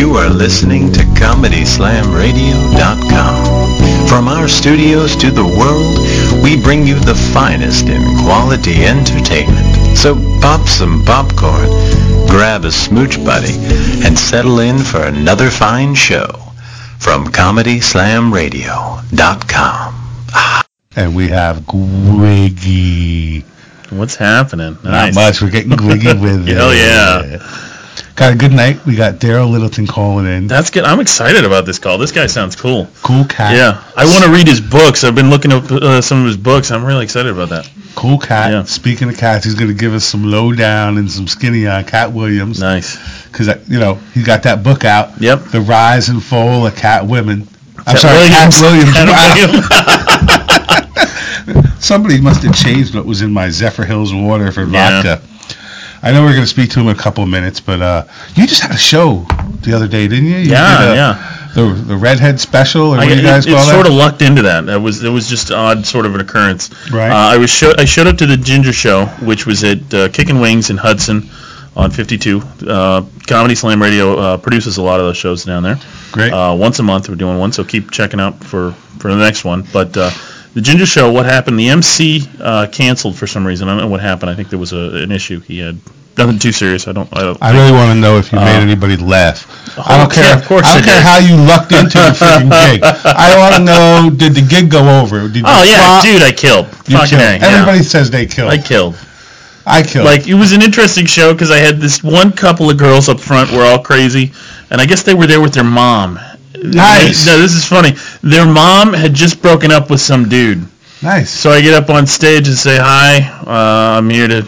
You are listening to ComedySlamRadio.com. From our studios to the world, we bring you the finest in quality entertainment. So pop some popcorn, grab a smooch buddy, and settle in for another fine show from ComedySlamRadio.com. And we have Gwiggy. What's happening? Not Nice. much. We're getting Gwiggy with it. Hell yeah. Got a good night. We got Darryl Littleton calling in. That's good. I'm excited about this call. This guy sounds cool. Cool cat. Yeah, I want to read his books. I've been looking up uh, some of his books. I'm really excited about that. Cool cat. Yeah. Speaking of cats, he's going to give us some lowdown and some skinny on Katt Williams. Nice. Because, you know, he got that book out. Yep. The Rise and Fall of Cat Women. I'm Cat sorry, Williams. Katt Williams. Cat. Somebody must have changed what was in my Zephyrhills water for Yeah. vodka. I know we're going to speak to him in a couple of minutes, but uh, you just had a show the other day, didn't you? you Yeah, a- yeah. The, the redhead special, or what I, do you guys it, call it sort of lucked into that. That was it was just odd sort of an occurrence. Right. Uh, I was show, I showed up to the Ginger Show, which was at uh, Kickin' Wings in Hudson on 52. Uh, Comedy Slam Radio uh, produces a lot of those shows down there. Great. Uh, once a month we're doing one, so keep checking out for for the next one. But uh, the Ginger Show, what happened? The MC uh, canceled for some reason. I don't know what happened. I think there was a, an issue. He had nothing too serious. I don't. I don't. I really want to know if you made Uh, anybody laugh. I don't care. yeah, of course I don't care did. how you lucked into the freaking gig. I want to know: Did the gig go over? Did oh yeah, flop? dude, I killed. You Fucking killed. A, yeah. Everybody says they killed. I killed. I killed. Like it was an interesting show because I had this one couple of girls up front were all crazy, and I guess they were there with their mom. Nice. No, this is funny. Their mom had just broken up with some dude, nice. so I get up on stage and say, "Hi, uh, I'm here to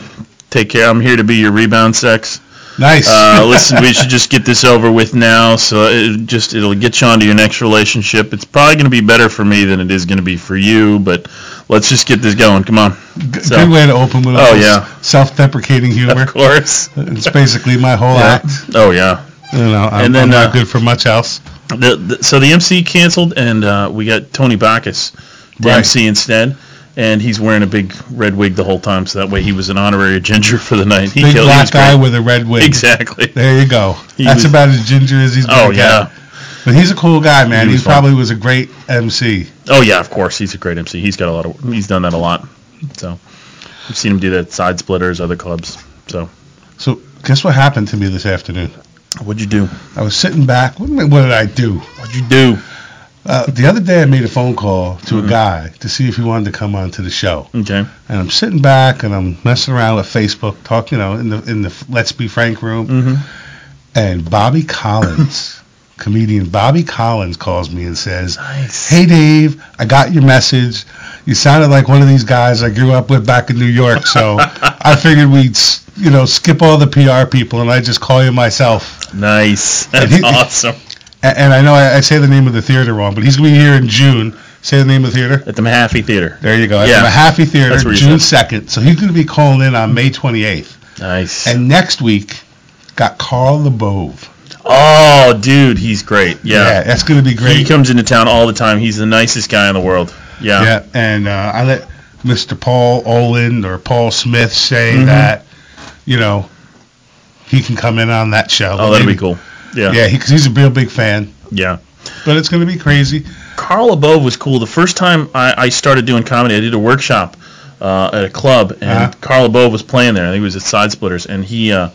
take care. I'm here to be your rebound sex. nice. Uh, listen, we should just get this over with now. So it just it'll get you onto your next relationship. It's probably going to be better for me than it is going to be for you, but let's just get this going. Come on. G- so- Good way to open with Oh, yeah. self-deprecating humor. Of course. It's basically my whole Yeah. act. Oh yeah. You know, I'm, And then, I'm not uh, good for much else. The, the, so the MC canceled, and uh, we got Tony Bacchus to Right. MC instead. And he's wearing a big red wig the whole time, so that way he was an honorary ginger for the night. He Big killed. black was guy with a red wig. exactly. There you go. He That's was- about as ginger as he's Oh yeah. But he's a cool guy, man. He He, was fun. probably was a great MC. Oh yeah, of course. He's a great MC. He's got a lot of. He's done that a lot. So I've seen him do that side splitters, other clubs. So So guess what happened to me this afternoon? what'd you do? I was sitting back. What, what did I do? What'd you do? Uh, the other day, I made a phone call to Mm-hmm. a guy to see if he wanted to come on to the show. Okay. And I'm sitting back and I'm messing around with Facebook, talking, you know, in the in the Let's Be Frank room. Mm-hmm. And Bobby Collins, comedian Bobby Collins, calls me and says, Nice. "Hey Dave, I got your message. You sounded like one of these guys I grew up with back in New York, so I figured we'd, you know, skip all the PR people and I just call you myself." Nice. That's he- awesome. And I know I, I say the name of the theater wrong, but he's going to be here in June. Say the name of the theater. At the Mahaffey Theater. There you go. At Yeah. the Mahaffey Theater, That's where you June. 2nd. So he's going to be calling in on May 28th. Nice. And next week, got Carl LaBove. oh, dude, he's great. Yeah. yeah that's going to be great. He comes into town all the time. He's the nicest guy in the world. Yeah. Yeah, and uh, I let Mr. Paul Olin or Paul Smith say Mhm. that, you know, he can come in on that show. Oh, that'd be cool. Yeah. Yeah, because he's a real big fan. Yeah. But it's going to be crazy. Carl LaBove was cool. The first time I, I started doing comedy, I did a workshop uh, at a club, and Uh-huh. Carl LaBove was playing there. I think it was at Side Splitters, and he uh,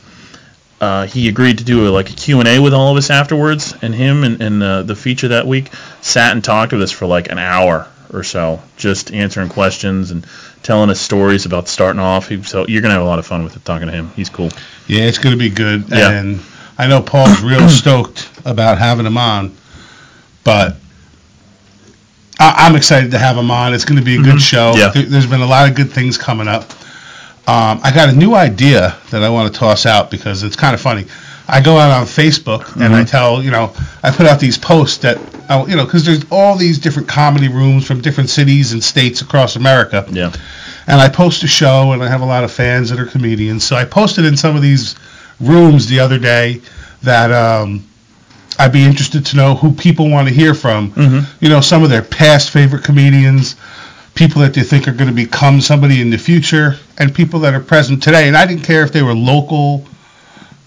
uh, he agreed to do a, like a Q and A with all of us afterwards. And him and, and uh, the feature that week sat and talked with us for like an hour or so, just answering questions and telling us stories about starting off. He, so you're gonna have a lot of fun with it talking to him. He's cool. Yeah, it's going to be good. Yeah. And I know Paul's real stoked about having him on, but I, I'm excited to have him on. It's going to be a good show. Mm-hmm. Yeah. There, there's been a lot of good things coming up. Um, I got a new idea that I want to toss out because it's kind of funny. I go out on Facebook and Mm-hmm. I tell, you know, I put out these posts that, I, you know, because there's all these different comedy rooms from different cities and states across America Yeah. and I post a show, and I have a lot of fans that are comedians. So I posted in some of these rooms the other day that um, I'd be interested to know who people want to hear from. Mm-hmm. You know, some of their past favorite comedians, people that they think are going to become somebody in the future, and people that are present today. And I didn't care if they were local,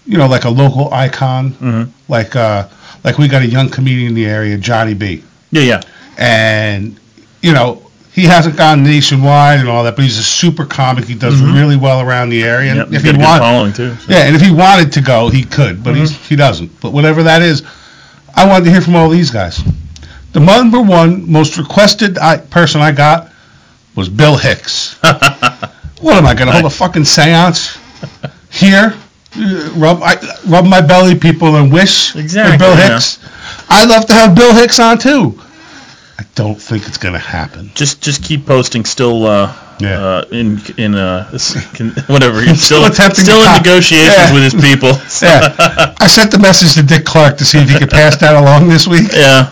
you know, like a local icon. Mhm. Like uh, like we got a young comedian in the area, Johnny B, Yeah, yeah. and you know he hasn't gone nationwide and all that, but he's a super comic. He does really well around the area. And Yep, if he good want, following too. so. yeah, and if he wanted to go, he could, but he's, he doesn't. But whatever that is, I wanted to hear from all these guys. The number one most requested I, person I got was Bill Hicks. what am I going to hold a fucking seance here? Uh, Rub I, rub my belly, people, and wish Exactly, for Bill yeah. Hicks. I'd love to have Bill Hicks on too. I don't think it's going to happen. Just just keep posting. Still uh, Yeah. uh, in in uh, can- whatever. You're Still still still in cop- negotiations Yeah. with his people. Yeah, I sent the message to Dick Clark to see if he could pass that along this week. Yeah.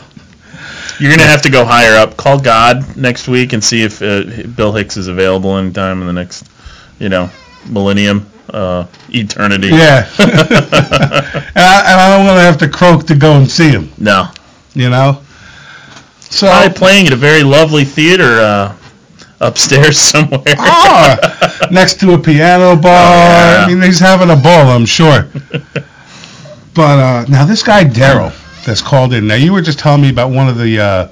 You're gonna have to go higher up. Call God next week and see if uh, Bill Hicks is available anytime in the next, you know, millennium, uh, eternity. Yeah. and, I, and I don't want to have to croak to go and see him, No. you know? So, Probably playing at a very lovely theater uh, upstairs somewhere. ah, next to a piano bar. yeah. I mean, he's having a ball, I'm sure. But uh, now this guy, Darryl, that's called in. Now, you were just telling me about one of the uh,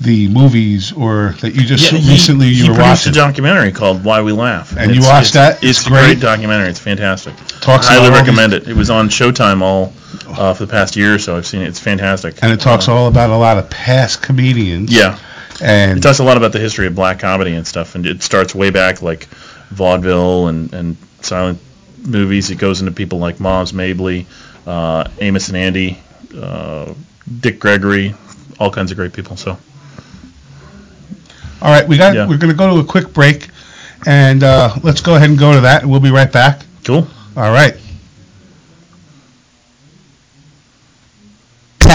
the movies or that you just Yeah, he- recently you he were produced watching. a documentary called Why We Laugh. And you It's- watched it's- that? It's, It's a great great? documentary. It's fantastic. Talks I highly recommend it. It was on Showtime all uh, for the past year or so. I've seen it. It's fantastic. and it talks all about a lot of past comedians. Yeah. And It talks a lot about the history of black comedy and stuff, and it starts way back, like vaudeville and, and silent movies. It goes into people like Moms Mabley, uh, Amos and Andy, uh, Dick Gregory, all kinds of great people. So All right, we got. Yeah. We're going to go to a quick break, and uh, let's go ahead and go to that, and we'll be right back. cool. All right.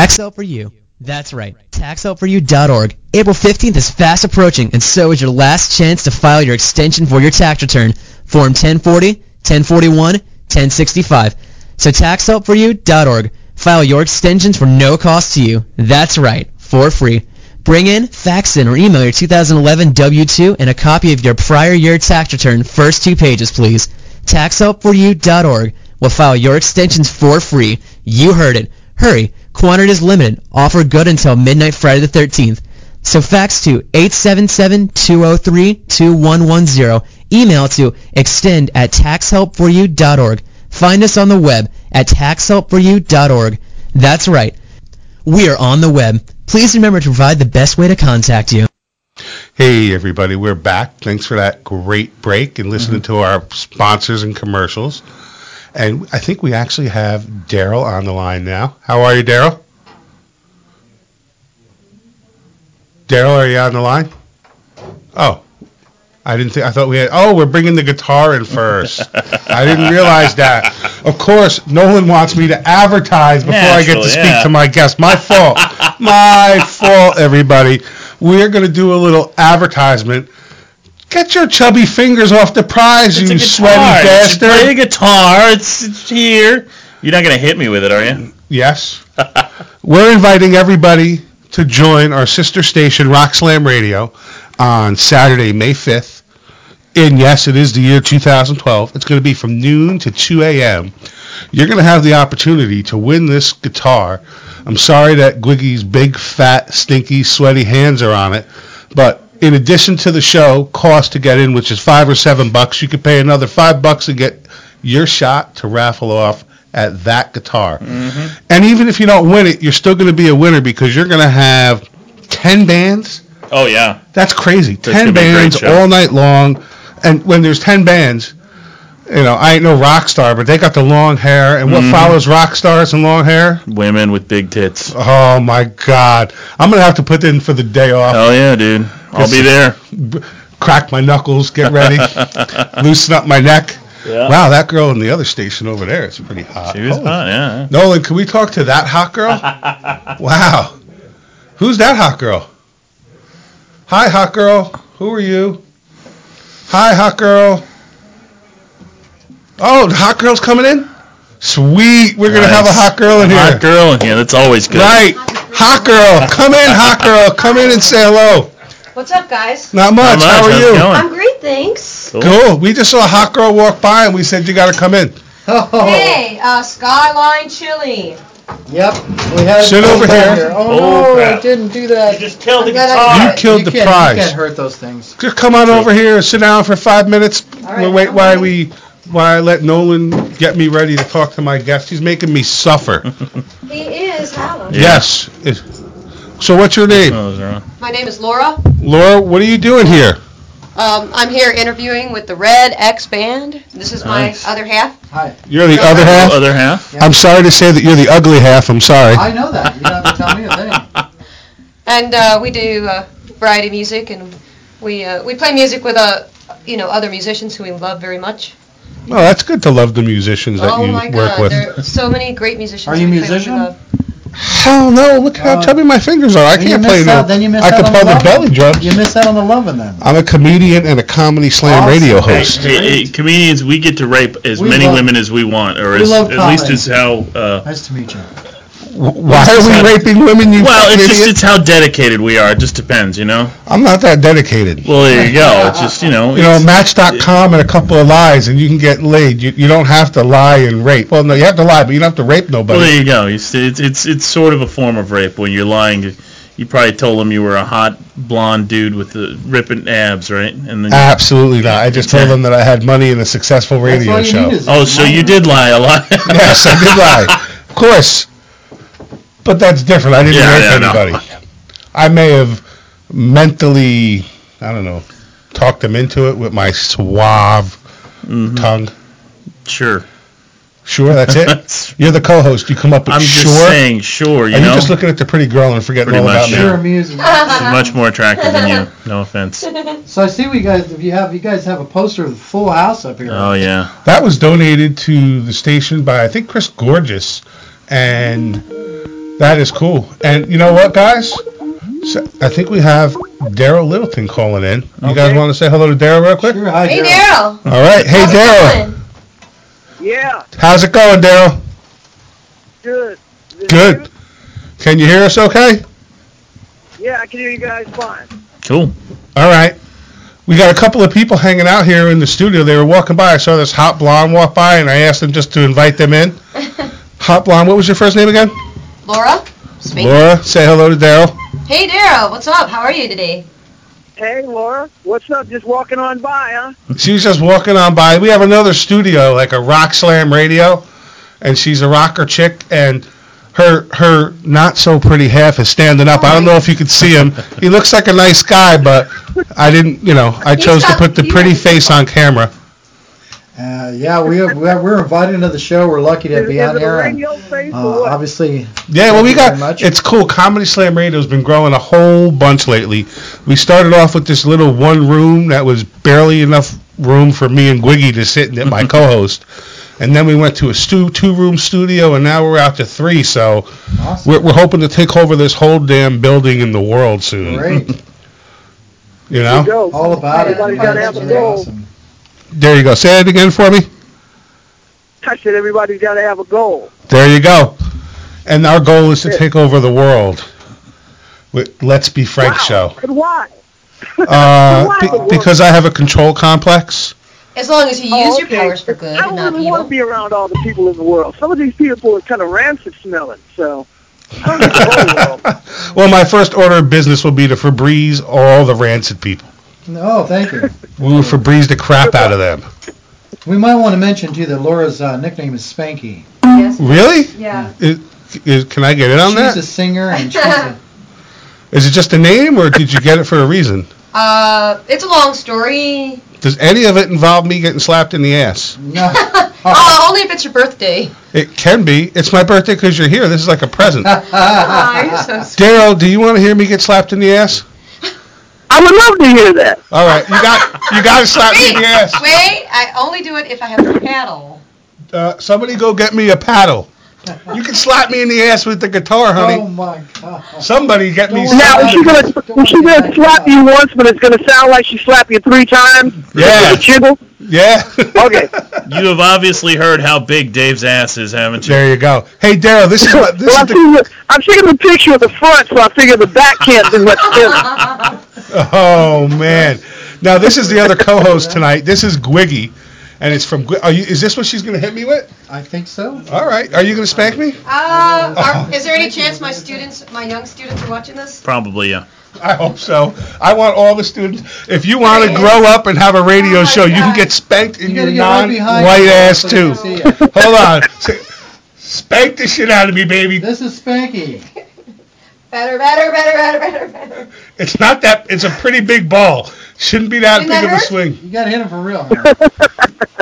Tax Help for You. That's right. TaxHelpForYou.org. April 15th is fast approaching, and so is your last chance to file your extension for your tax return, Form 1040, 1041, 1065. So TaxHelpForYou.org. File your extensions for no cost to you. That's right, for free. Bring in, fax in, or email your 2011 W-2 and a copy of your prior year tax return, first two pages, please. TaxHelpForYou.org will file your extensions for free. You heard it. Hurry. Quantity is limited. Offer good until midnight Friday the 13th. So fax to 877-203-2110. Email to extend at taxhelpforyou.org. Find us on the web at taxhelpforyou.org. That's right. We are on the web. Please remember to provide the best way to contact you. Hey, everybody, we're back. Thanks for that great break and listening mm-hmm. to our sponsors and commercials. And I think we actually have Darryl on the line now. How are you, Darryl? Darryl, are you on the line? Oh, I didn't think. I thought we had. Oh, we're bringing the guitar in first. I didn't realize that. Of course, Nolan wants me to advertise before I get to speak yeah. to my guest. My fault. my fault, everybody. We're going to do a little advertisement. Get your chubby fingers off the prize, It's you sweaty guitar. It's- bastard. Play the guitar. It's, it's here. You're not gonna hit me with it, are you? Yes. We're inviting everybody to join our sister station, Rock Slam Radio, on Saturday, May 5th. And yes, it is the year 2012. It's going to be from noon to 2 a.m. You're going to have the opportunity to win this guitar. I'm sorry that Gwiggy's big, fat, stinky, sweaty hands are on it, but in addition to the show cost to get in, which is five or seven bucks, you could pay another five bucks to get your shot to raffle off at that guitar. Mm-hmm. And even if you don't win it, you're still going to be a winner because you're going to have 10 bands. Oh yeah. That's crazy. gonna 10 be a great bands all night long. And when there's 10 bands, you know, I ain't no rock star, but they got the long hair. And what Mm-hmm. follows rock stars and long hair? Women with big tits. Oh, my God. I'm going to have to put in for the day off. Hell yeah, dude. I'll be there. b- crack my knuckles, get ready, loosen up my neck. Yeah. Wow, that girl in the other station over there is pretty hot. She was Holy- hot, yeah. Nolan, can we talk to that hot girl? wow. Who's that hot girl? Hi, hot girl. Who are you? Hi, hot girl. Oh, the hot girl's coming in? Sweet. We're going to have a hot girl in here. Hot girl in here. That's always good. Right. Hot girl. Come in, hot girl. Come in and say hello. What's up, guys? Not much. Not much. How are How's you? going? I'm great, thanks. Cool. Cool. We just saw a hot girl walk by and we said you got to come in. Hey, uh, Skyline Chili. Yep. We had Sit over down here. Oh, Oh, no, I didn't do that. just killed the I'm glad I- guitar. You killed the prize. You can't hurt those things. Just come on over here and sit down for five minutes. right, we'll wait I'm while ready. we while I let Nolan get me ready to talk to my guest. He's making me suffer. He is Howard. Yes. It- So what's your name? Those are. My name is Laura. Laura, what are you doing here? Um, I'm here interviewing with the Red X Band. This is my Nice. other half. Hi. You're the other half? Other half. I'm sorry to say that you're the ugly half. I'm sorry. I know that. You don't have to tell me a thing. And uh, we do uh, variety music, and we uh, we play music with uh, you know other musicians who we love very much. Oh, that's good to love the musicians that oh you my work God, with. there are so many great musicians. Are you a we play with musician? love. Hell no! Look how Uh, chubby my fingers are. I Then you can't play missed no. out. Then you missed I out can on play the the lovin'. belly drums. You miss out on the loving then. I'm a comedian and a comedy slam Awesome. radio host. hey, hey, comedians, we get to rape as We many love- women as we want, or we as, love at least comedy. as how. Uh, Nice to meet you. W- Why are we raping women? You well, fucking it's just it's how dedicated we are. It just depends, you know. I'm not that dedicated. Well, there you go. It's just you know. You know, Match.com and a couple of lies, and you can get laid. You, you don't have to lie and rape. Well, no, you have to lie, but you don't have to rape nobody. Well, there you go. It's, it's it's it's sort of a form of rape when you're lying. You probably told them you were a hot blonde dude with the ripping abs, right? And then Absolutely not. I just told them that I had money in a successful radio show. oh, so you did lie a lot. yes, I did lie. Of course. But that's different. I didn't Yeah, rape yeah, no. anybody. I may have mentally, I don't know, talked them into it with my suave Mhm. tongue. Sure. Sure, that's it. You're the co-host. You come up with I'm sure. just saying, sure. You Are you know, just looking at the pretty girl and forgetting Pretty all about much, me? yeah. You're amusing. she's much more attractive than you. No offense. So I see we guys. If you have, you guys have a poster of the full house up here. Oh yeah. That was donated to the station by I think Chris Gorgeous, and that is cool. And you know what, guys? So I think we have Darryl Littleton calling in. You guys want to say hello to Darryl real quick? Sure. Hi, Hey, Darryl. Darryl. All right. Hey, Darryl. Yeah, How's it going, Darryl? good. Good. Can you hear us okay? Yeah, I can hear you guys fine. Cool. All right. We got a couple of people hanging out here in the studio. They were walking by. I saw this hot blonde walk by, and I asked them just to invite them in. Hot blonde. What was your first name again? Laura. Speaking. Laura. Say hello to Darryl. Hey, Darryl. What's up? How are you today? Hey, Laura, what's up? Just walking on by, huh? She's just walking on by. We have another studio, like a Rock Slam radio, and she's a rocker chick, and her her not so pretty half is standing up. I don't know if you could see him. He looks like a nice guy, but I didn't, you know, I chose to put the pretty face on camera. Uh, yeah, we are, we are, we're invited into the show. We're lucky to Is, be is on it a here. And, uh, obviously, Yeah, well, we got much. it's cool. Comedy Slam Radio's been growing a whole bunch lately. We started off with this little one room that was barely enough room for me and Gwiggy to sit in, my co-host, and then we went to a stu- two-room studio, and now we're out to three. So awesome. we're, we're hoping to take over this whole damn building in the world soon. Great. You know? you go. All about it. Everybody's gotta have a goal. awesome. There you go. Say it again for me. I said everybody's got to have a goal. There you go. And our goal is to take over the world with Let's Be Frank wow. show. And why? Uh, Why be- because I have a control complex. As long as you Oh, use your powers for good I don't not really want to be around all the people in the world. Some of these people are kind of rancid smelling, so. I don't get the whole world. well, my first order of business will be to Febreze all the rancid people. No, thank you. We will Febreze the crap out of them. We might want to mention too that Laura's uh, nickname is Spanky. Yes. Really? Yeah. Is, is, can I get in on she's that? a singer and she's a, Is it just a name, or did you get it for a reason? Uh, it's a long story. Does any of it involve me getting slapped in the ass? no. Oh, only if it's your birthday. It can be. It's my birthday because you're here. This is like a present. Oh, you're so sweet. Darryl, do you want to hear me get slapped in the ass? I would love to hear that. All right, you got you got to slap me in the ass. wait. I only do it if I have a paddle. Uh, somebody go get me a paddle. You can slap me in the ass with the guitar, honey. Oh my god. Somebody get me. Don't Now, worry is she gonna it. Don't is she gonna slap you once, but it's gonna sound like she slapped you three times? Yeah. With a jiggle? Yeah. Okay. You have obviously heard how big Dave's ass is, haven't you? there you go. Hey, Darryl, this is what this well, is I'm the. seeing, the, I'm seeing the picture of the front, so I figure the back can't do much damage. Oh man. Now this is the other co-host tonight. This is Gwiggy, and it's from. Gwi- Are you? Is this what she's gonna hit me with? I think so. All right. Are you gonna spank me? Uh, are, is there any chance my students, my young students, are watching this? Probably, yeah. I hope so. I want all the students. If you want to grow up and have a radio Oh my show, you can God. get spanked in You your gotta get right behind non-white me ass so too. can see it. Hold on. S- Spank the shit out of me, baby. This is Spanky. Better, better, better, better, better, better. It's not that. It's a pretty big ball. Shouldn't be that Didn't big that of a swing. You gotta hit him for real.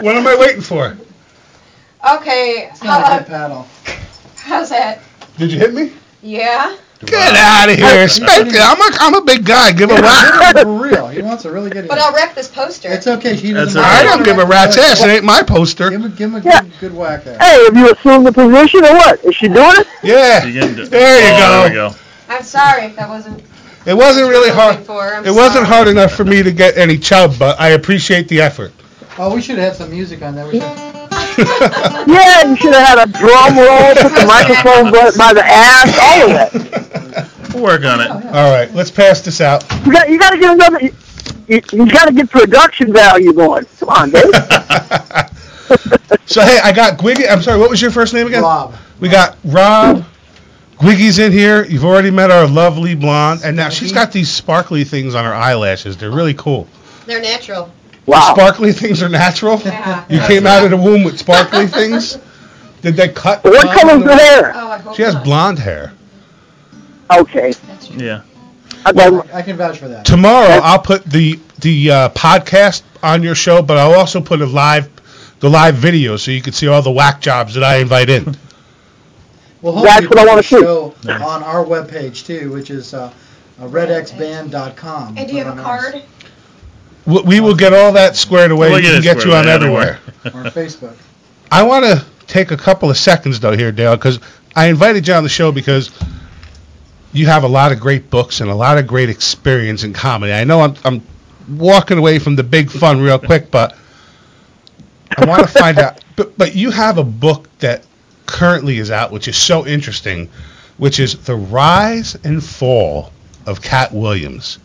What am I waiting for? Okay, It's not a how, good paddle. how's that? Did you hit me? Yeah. Get out of here. Spank it. I'm a, I'm a big guy. Give a whack. For real. He wants a really good it. But I'll wreck this poster. It's okay. He doesn't That's I don't give a rat's ass. It ain't my poster. Give him, give him a Yeah. good, good whack there. Hey, have you assumed the position or what? Is she doing it? Yeah. You can do- There you oh, go. There we go. I'm sorry, if that wasn't. It wasn't really hard. was looking for. It wasn't hard enough for me to get any chub, but I appreciate the effort. Oh, we should have had some music on that. We should. Yeah, you should have had a drum roll, put the microphone by, by the ass, all of that. We'll work on it. Oh, all right, let's pass this out. You got, you got to get another. You, you, you got to get production value going. Come on, Dave. so hey, I got Gwiggy. I'm sorry. What was your first name again? Rob. We got Rob. Gwiggy's in here. You've already met our lovely blonde, and now she's got these sparkly things on her eyelashes. They're really cool. They're natural. Wow. Sparkly things are natural. Yeah. You came out of the womb with sparkly things. Did they cut? What blonde color's on the hair? Oh, I hope She has not. blonde hair. Okay. Yeah. I got, I can vouch for that. Tomorrow I'll put the the uh, podcast on your show, but I'll also put a live the live video so you can see all the whack jobs that I invite in. Well, That's hopefully what I wanna put see. show on our webpage too, which is uh, uh, redxband.com. And do you have a Put ours. card? We, we will get all that squared away. We'll we get can get you on away everywhere. Or Facebook. I want to take a couple of seconds though here, Dale, because I invited you on the show because you have a lot of great books and a lot of great experience in comedy. I know I'm, I'm walking away from the big fun real quick, but I want to find out. But but you have a book that currently is out, which is so interesting, which is the rise and fall of Katt Williams.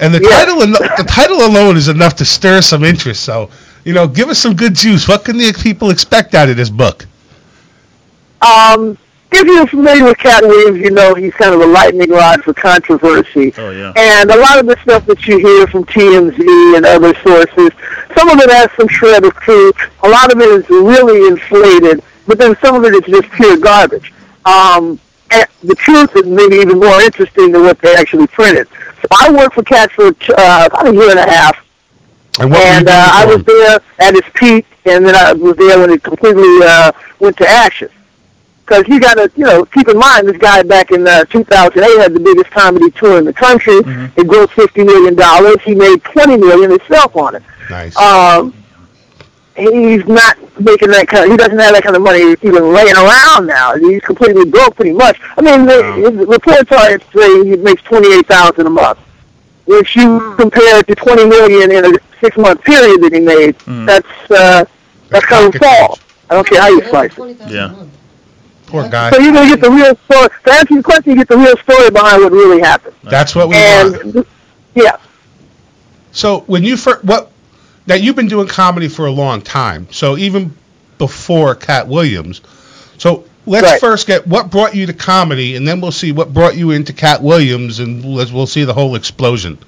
And the Yeah. title, alo- the title alone is enough to stir some interest. So, you know, give us some good juice. What can the people expect out of this book? um, if you're familiar with Katt Williams, you know he's kind of a lightning rod for controversy. Oh yeah. And a lot of the stuff that you hear from TMZ and other sources, some of it has some shred of truth. A lot of it is really inflated, but then some of it is just pure garbage. Um, and the truth is maybe even more interesting than what they actually printed. So I worked for Katt for uh, about a year and a half, And what were you and uh, I was there at its peak, and then I was there when it completely uh, went to ashes. Because you got to, you know, keep in mind this guy back in uh, 2008 had the biggest comedy tour in the country. Mm-hmm. It grossed 50 million dollars. He made 20 million himself on it. Nice. Um, he's not making that kind. Of, he doesn't have that kind of money even laying around now. He's completely broke, pretty much. I mean, the, Wow. his reports are saying he makes 28,000 a month. Which you compare it to 20 million in a six-month period that he made, Mm. that's uh, that's kind of pocket fall. I don't care how you slice it. Yeah. Poor guy. So you're gonna get the real story. To answer your question, you get the real story behind what really happened. That's what we want. Yeah, So when you first, what, now you've been doing comedy for a long time. So even before Katt Williams. So let's Right. first get what brought you to comedy, and then we'll see what brought you into Katt Williams, and let's, we'll see the whole explosion.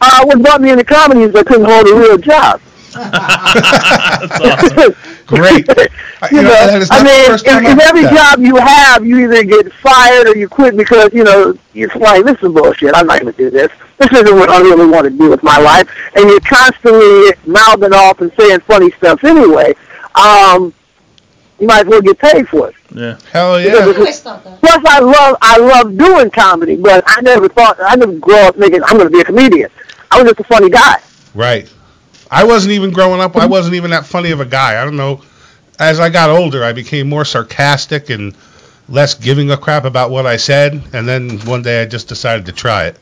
uh, what brought me into comedy is I couldn't hold a real job. That's awesome. Great. I- you you know, know, that is I mean, if, if every that. job you have, you either get fired or you quit because, you know, you're like, this is bullshit. I'm not going to do this. This isn't what I really want to do with my life. And you're constantly mouthing off and saying funny stuff anyway. Um, you might as well get paid for it. Yeah. Hell I yeah. always thought that. Plus, I love I love doing comedy, but I never thought I never grew up thinking I'm going to be a comedian. I was just a funny guy. Right. I wasn't even growing up. I wasn't even that funny of a guy. I don't know. As I got older, I became more sarcastic and less giving a crap about what I said. And then one day, I just decided to try it.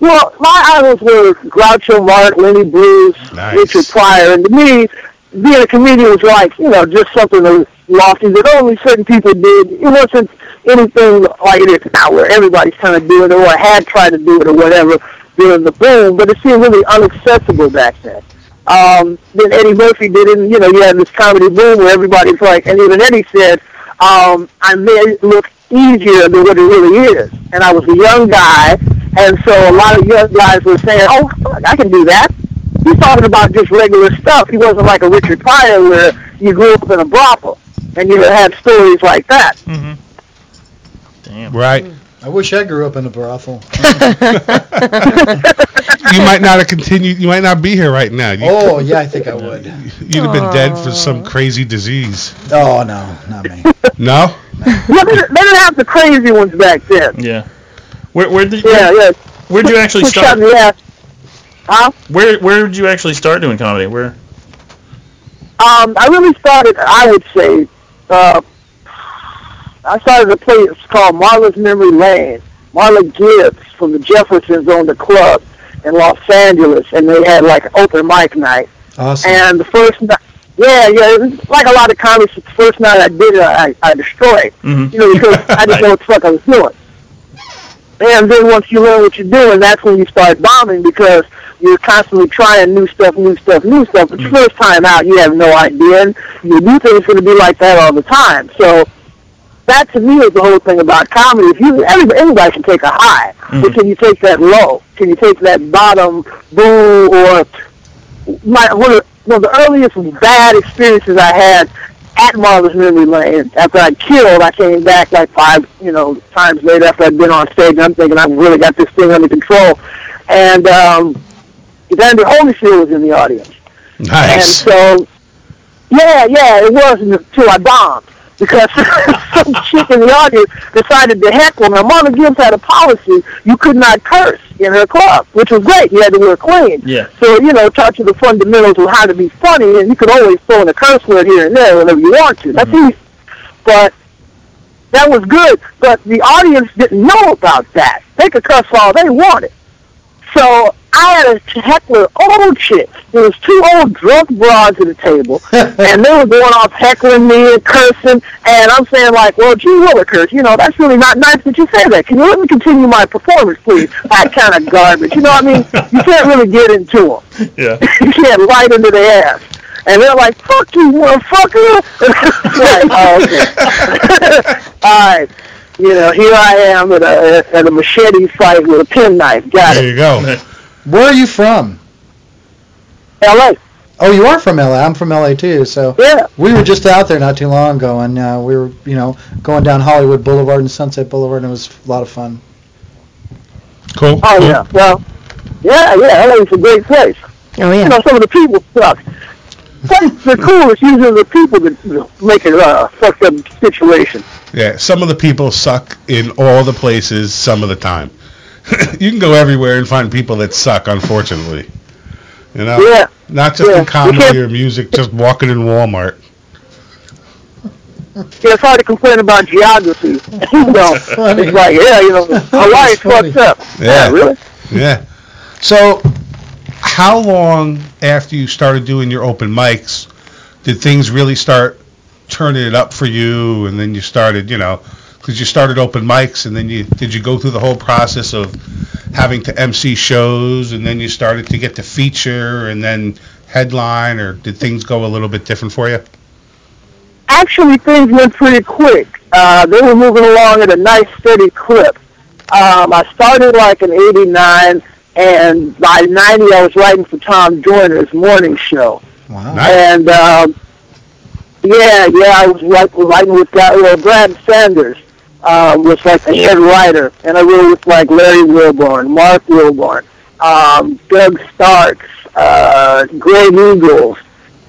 Well, my idols were Groucho Marx, Lenny Bruce, Nice. Richard Pryor, and to me, being a comedian was like, you know, just something that was lofty that only certain people did. It wasn't anything like it is now where everybody's trying to do it or had tried to do it or whatever during the boom, but it seemed really inaccessible back then. Um, then Eddie Murphy did it, and, you know, you had this comedy boom where everybody's like, and even Eddie said, um, I made it look easier than what it really is. And I was a young guy, and so a lot of young guys were saying, oh, fuck, I can do that. He's talking about just regular stuff. He wasn't like a Richard Pryor where you grew up in a brothel, and you had stories like that. Mm-hmm. Damn. Right. I wish I grew up in a brothel. You might not have continued. You might not be here right now. You, oh, yeah, I think I would. You'd have been dead for some crazy disease. Oh, no, not me. No. Yeah, they, didn't- they didn't have the crazy ones back then. Yeah. Where where did Yeah, yeah. where did you actually start? Yeah. Huh? Where where did you actually start doing comedy? Where? Um, I really started, I would say, uh, I started a place called Marla's Memory Lane. Marla Gibbs from the Jeffersons owned a club in Los Angeles, and they had like an open mic night. Awesome. And the first night, yeah, yeah, like a lot of comedy. The first night I did it, I, I destroyed. Mhm. You know, because I didn't know what the fuck I was doing. And then once you learn what you're doing, that's when you start bombing because you're constantly trying new stuff, new stuff, new stuff. But your first time out, you have no idea, and you do think it's going to be like that all the time. So that to me is the whole thing about comedy. If you everybody, anybody can take a high, but can you take that low? Can you take that bottom boo or my one of, one of the earliest bad experiences I had at Marla's Memory Lane. After I killed, I came back like five, you know, times later after I'd been on stage, and I'm thinking I've really got this thing under control. And um, Evander Holyfield was in the audience. Nice. And so, yeah, yeah, it was until I bombed because some chick in the audience decided to heckle. Now, Marla Gibbs had a policy you could not curse in her club, which was great. You had to wear clean. Yeah. So, you know, taught you the fundamentals of how to be funny, and you could always throw in a curse word here and there whenever you want to. That's mm-hmm. easy. But that was good. But the audience didn't know about that. They could cuss all they wanted. So I had a heckler, old chick. There was two old drunk broads at the table, and they were going off heckling me and cursing. And I'm saying like, well, gee willikers, you know, that's really not nice that you say that. Can you let me continue my performance, please? That kind of garbage. You know what I mean? You can't really get into them. Yeah. you can't right into the ass. And they're like, fuck you, motherfucker. like, oh, okay. All right. You know, here I am at a, at a machete fight with a penknife. Got There it. There you go. Where are you from? L.A. Oh, you are from LA. I'm from LA too. So Yeah. we were just out there not too long ago, and uh, we were, you know, going down Hollywood Boulevard and Sunset Boulevard, and it was a lot of fun. Cool. Oh, cool. yeah. Well, yeah, yeah, LA's a great place. Oh yeah. You know, some of the people suck. Places are cool. It's usually the people that make it a fucked up situation. Yeah. Some of the people suck in all the places some of the time. you can go everywhere and find people that suck. Unfortunately. You know. Yeah. Not just Yeah. in comedy or music. Just walking in Walmart. Yeah, it's hard to complain about geography. you know, Funny. it's like, yeah, you know, Hawaii's funny. fucked up. Yeah. really? Yeah. So, how long after you started doing your open mics did things really start turning it up for you? And then you started, you know, because you started open mics, and then you did you go through the whole process of having to MC shows, and then you started to get to feature, and then headline, or did things go a little bit different for you? Actually, things went pretty quick. Uh, they were moving along at a nice, steady clip. Um, I started like in '89, and by '90, I was writing for Tom Joyner's morning show. Wow. Nice. And um, yeah, yeah, I was like writing with well, Brad Sanders um, was like the head writer, and I really with like Larry Wilborn, Mark Wilborn, um, Doug Starks, uh, Greg Eagles,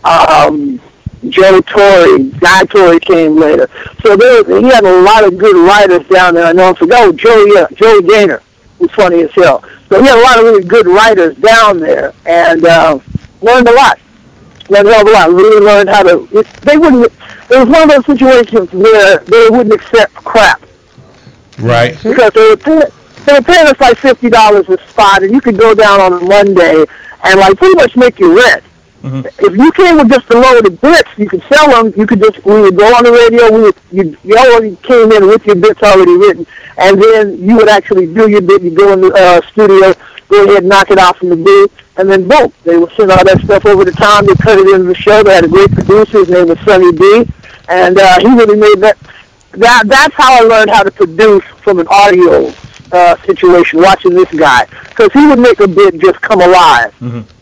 um, Joe Torry, Guy Torry came later. So there, he had a lot of good writers down there. I know him for oh, Joey, uh, Joey Gaynor was funny as hell. So he had a lot of really good writers down there, and uh, learned a lot learned a a lot. Really learned how to. It, they wouldn't. It was one of those situations where they wouldn't accept crap Right. because they were paying, they were paying us like fifty dollars a spot, and you could go down on a Monday and like pretty much make your rent. Mhm. If you came with just a load of bits, you could sell them. You could just we would go on the radio. We would, you you already came in with your bits already written, and then you would actually do your bit. You go in the uh, studio, go ahead and knock it out from the booth, and then boom, they would send all that stuff over to Tom. They cut it into the show. They had a great producer. His name was Sonny B, and uh, he really made that. That that's how I learned how to produce from an audio uh, situation. Watching this guy, because he would make a bit just come alive.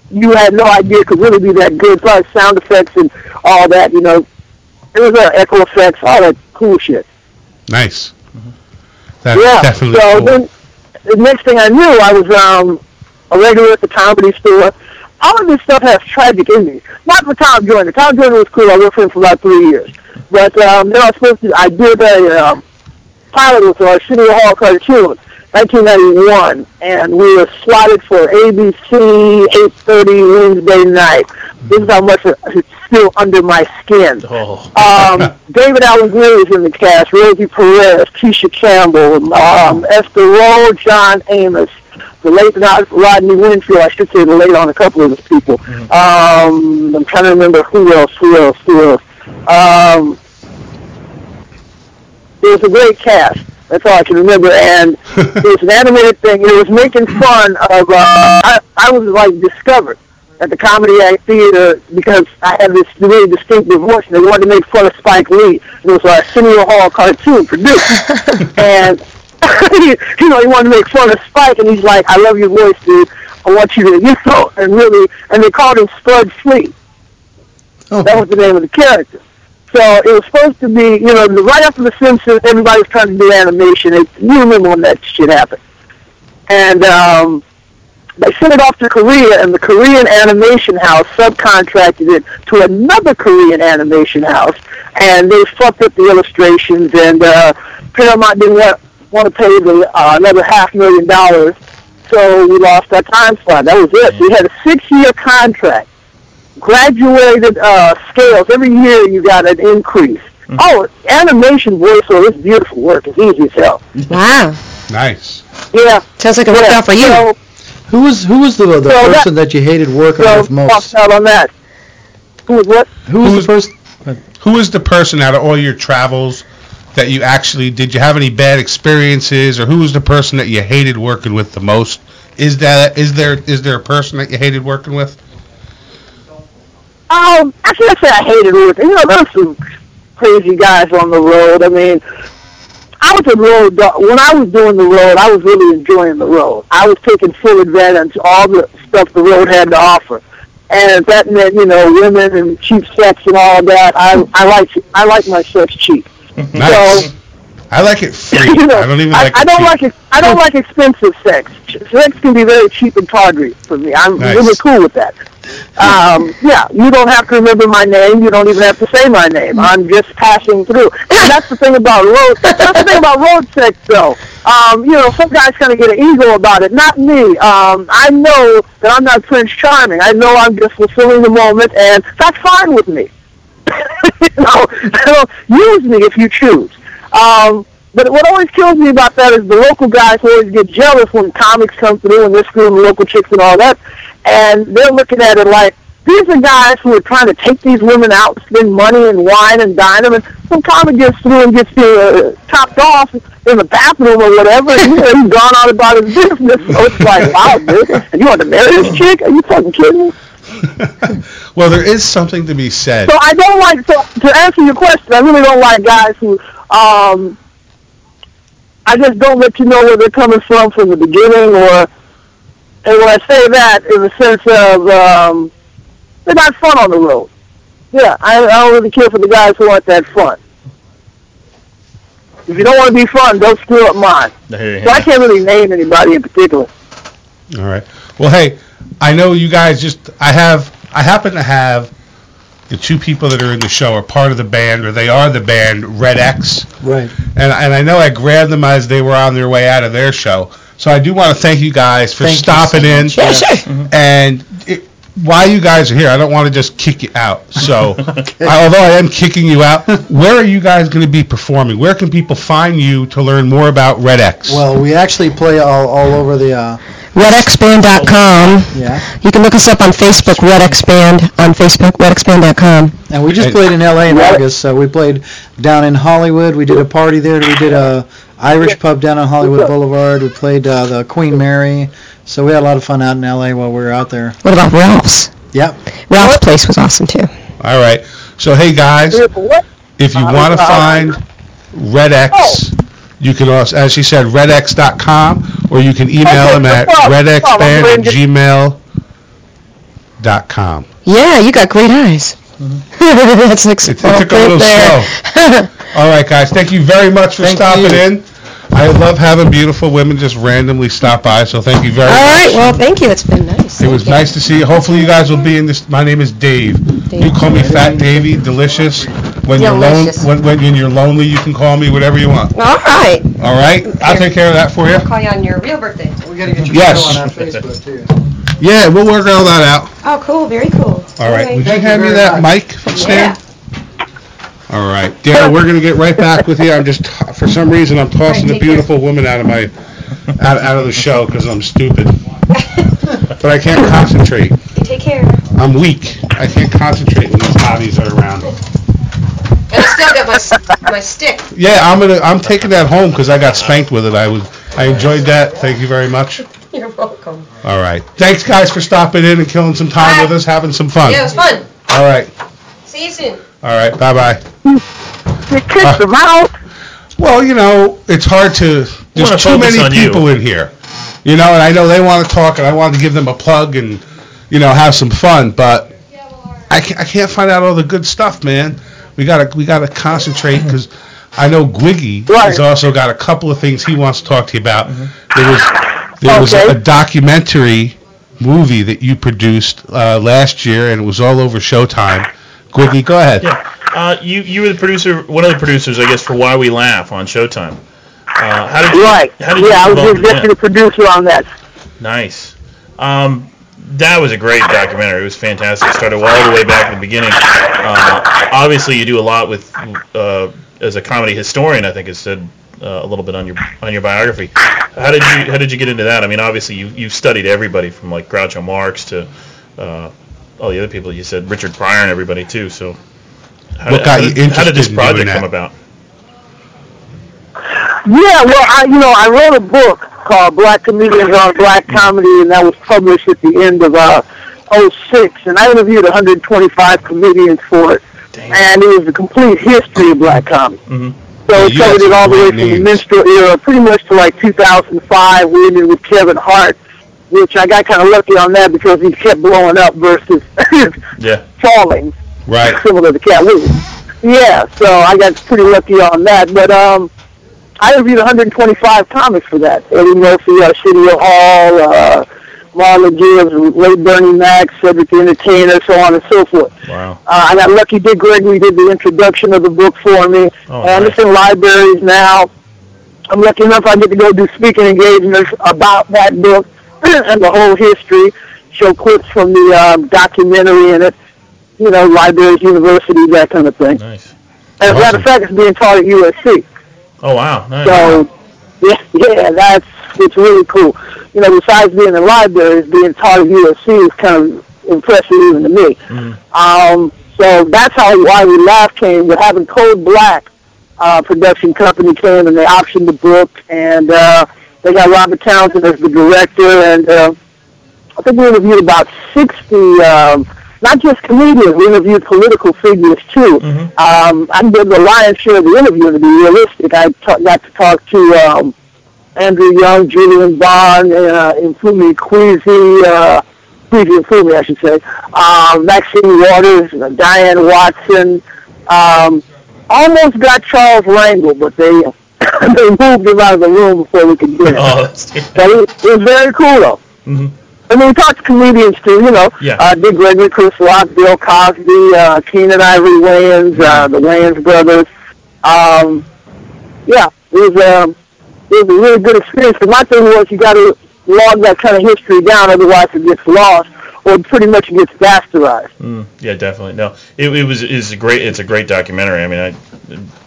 You had no idea it could really be that good. Plus sound effects and all that. You know, it was uh, echo effects, all that cool shit. Nice. That's yeah. definitely so cool. then, the next thing I knew, I was um, a regular at the comedy store. All of this stuff has tragic endings. Not for Tom Joyner. Tom Joyner was cool. I worked for him for about three years. But um, then I was supposed to. I did a um, pilot with Arsenio Hall cartoon, 1991, and we were slotted for ABC 8:30 Wednesday night. This is how much it's still under my skin. Oh. Um, David Alan Grier was in the cast. Rosie Perez, Keisha Campbell, um, Esther Rolle, John Amos, the late not Rodney Winfield. I should say the late on a couple of those people. Um, I'm trying to remember who else, who else, who else. Um, it was a great cast. That's all I can remember. And it was an animated thing. It was making fun of. Uh, I, I was like discovered at the Comedy Act Theater because I had this really distinctive voice, and they wanted to make fun of Spike Lee. It was a Arsenio Hall cartoon produced, and you know he wanted to make fun of Spike, and he's like, "I love your voice, dude. I want you to, you know," and really, and they called him Spud Flea. Oh. That was the name of the character. So it was supposed to be, you know, right after The Simpsons, everybody was trying to do animation. It, you remember when that shit happened. And um, they sent it off to Korea, and the Korean animation house subcontracted it to another Korean animation house, and they fucked up the illustrations, and uh, Paramount didn't want, want to pay the, uh, another half million dollars, so we lost our time slot. That was it. We had a six-year contract graduated uh, scales. Every year you got an increase. Oh, animation voiceover is beautiful work. It's easy as hell. Wow. nice. Yeah. Sounds like it worked yeah. out for you. So, Who was who was the the So person that you hated working so with most? fucked out on that. Who was what? Who was Who's- the first? Who is the person out of all your travels that you actually did you have any bad experiences or who was the person that you hated working with the most? Is that is there is there a person that you hated working with? Um, Actually, I can't say I hated it. You know, there's some crazy guys on the road. I mean, I was a road dog. When I was doing the road, I was really enjoying the road. I was taking full advantage of all the stuff the road had to offer. And that meant, you know, women and cheap sex and all that, I I like I like my sex cheap. Nice. So, I like it free. you know, I don't even like I it don't cheap. like it. I don't like expensive sex. Sex can be very cheap and tawdry for me. I'm Nice. really cool with that. Um, yeah, you don't have to remember my name. You don't even have to say my name. I'm just passing through. And that's the thing about road. That's the thing about road sex, though. Um, you know, some guys kind of get an ego about it. Not me. Um, I know that I'm not Prince Charming. I know I'm just fulfilling the moment, and that's fine with me. you know, use me if you choose. Um, but what always kills me about that is the local guys always get jealous when comics come through and they're screwing the local chicks and all that, and they're looking at it like these are guys who are trying to take these women out, spend money and wine and dine them, and some comic gets through and gets uh, topped off in the bathroom or whatever, and you know, he's gone out about his business. So it's like, wow, dude, and you want to marry this chick? Are you fucking kidding me? well, there is something to be said. So I don't like so to answer your question. I really don't like guys who um. I just don't let you know where they're coming from from the beginning, or and when I say that in the sense of um, they're not fun on the road. Yeah, I, I don't really care for the guys who aren't that fun. If you don't want to be fun, don't screw up mine. So I can't really name anybody in particular. All right. Well, hey, I know you guys just. I have. I happen to have the two people that are in the show are part of the band, or they are the band Red X, Right. and and I know I grabbed them as they were on their way out of their show. So I do want to thank you guys for Thank stopping so in. much. Yeah, sure. And it, while you guys are here, I don't want to just kick you out. So, I, although I am kicking you out, where are you guys going to be performing? Where can people find you to learn more about Red X? Well, we actually play all, all over the. Uh, RedXBand.com. yeah. You can look us up on Facebook, RedXBand, on Facebook, RedXBand.com. And we just played in L.A. in August. So we played down in Hollywood. We did a party there. We did a Irish pub down on Hollywood Boulevard. We played uh, the Queen Mary. So we had a lot of fun out in LA while we were out there. What about Ralph's? Yep. Ralph's place was awesome too. All right. So hey guys, if you want to find Red X, you can also, as she said, redx.com, or you can email Okay, them at problem, redxband at gmail.com. Yeah, you got great eyes. Mm-hmm. That's like It, it oh, took a little print there. slow. All right, guys. Thank you very much for Thank stopping you. in. I love having beautiful women just randomly stop by, so thank you very All much. All right, well, thank you. It's been nice. It was Thank you. nice to see you. Hopefully, you guys will be in this. My name is Dave. Dave. You call me Fat Davy, delicious. When you're lone, Delicious. when, when you're lonely, you can call me whatever you want. All right. All right, I'll take care of that for you. Call you on your real birthday. We gotta get your Yes. show on our Facebook too. Yeah, we'll work all that out. Oh, cool. Very cool. All right. Would you Thank you hand me very that much. mic, Stan? All right, Dana. We're gonna get right back with you. I'm just, for some reason, I'm tossing a take care. beautiful woman out of my, out, out of the show because I'm stupid. But I can't concentrate. Take care. I'm weak. I can't concentrate when these hotties are around. And I still got my my stick. Yeah, I'm gonna. I'm taking that home because I got spanked with it. I was. I enjoyed that. Thank you very much. You're welcome. All right. Thanks, guys, for stopping in and killing some time with us, having some fun. Yeah, it was fun. All right. See you soon. All right. Bye bye. You kicked Uh, them out. Well, you know, it's hard to. There's wanna too many on you. people in here. You know, and I know they want to talk, and I want to give them a plug and, you know, have some fun. But I can't, I can't find out all the good stuff, man. We gotta we gotta concentrate because I know Gwiggy Right. has also got a couple of things he wants to talk to you about. There was there was Okay. a documentary movie that you produced uh, last year, and it was all over Showtime. Gwiggy, go ahead. Yeah. Uh, you you were the producer, one of the producers, I guess, for Why We Laugh on Showtime. Uh, how did you, Right. How did Yeah, I was come the up with executive producer on that. Nice. Um, that was a great documentary. It was fantastic. It started all the way back at the beginning. Uh, obviously, you do a lot with uh, as a comedy historian. I think it said uh, a little bit on your on your biography. How did you how did you get into that? I mean, obviously you you studied everybody from like Groucho Marx to uh, all the other people. You said Richard Pryor and everybody too. So. How What did, got how you how did this interested in project come about? Yeah, well, I, you know, I wrote a book called Black Comedians on Black Comedy, and that was published at the end of uh, 06, and I interviewed 125 comedians for it, and it was a complete history of black comedy. Mhm. So Yeah, it you covered it all the way great from the minstrel era, pretty much to like 2005. We ended with Kevin Hart, which I got kind of lucky on that because he kept blowing up versus Yeah. falling Right. similar to Katt Williams. Yeah, so I got pretty lucky on that. But um, I interviewed 125 comics for that. Eddie Murphy, Arsenio Hall, uh, Marla Gibbs, late Bernie Mac, Cedric the Entertainer, so on and so forth. Wow. Uh, I got lucky. Dick Gregory did the introduction of the book for me, Oh, and nice. it's in libraries now. I'm lucky enough I get to go do speaking engagements about that book and the whole history. Show clips from the um, documentary in it. You know, libraries, universities, that kind of thing. Nice. And as a matter of fact, it's being taught at USC. Oh wow. Nice. So, yeah, yeah, that's it's really cool. You know, besides being in libraries, being taught at USC is kind of impressive even to me. Mhm. Um, so that's how Why We Laugh came. We're having Code Black uh, production company came and they optioned the book, and uh, they got Robert Townsend as the director, and uh, I think we interviewed about 60, um, not just comedians, we interviewed political figures too. Mhm. Um, I did the lion's share of the interview, to be realistic. I got to talk to um, Andrew Young, Julian Bond, uh, Mfume Kweisi, uh, Kweisi Mfume, I should say, um, Maxine Waters, uh, Diane Watson, um, almost got Charles Rangel, but they they moved him out of the room before we could get him. Oh, that's But it, it was very cool, though. Mhm. I mean, we talked to comedians too, you know. Yeah. Uh, Dick Gregory, Chris Rock, Bill Cosby, uh, Keenen Ivory Wayans, uh, the Wayans brothers. Um, yeah, it was, um, it was a really good experience. But my thing was you got to log that kind of history down, otherwise it gets lost, or pretty much it gets bastardized. Mm, yeah, definitely. No, it, it was is a great. It's a great documentary. I mean, I,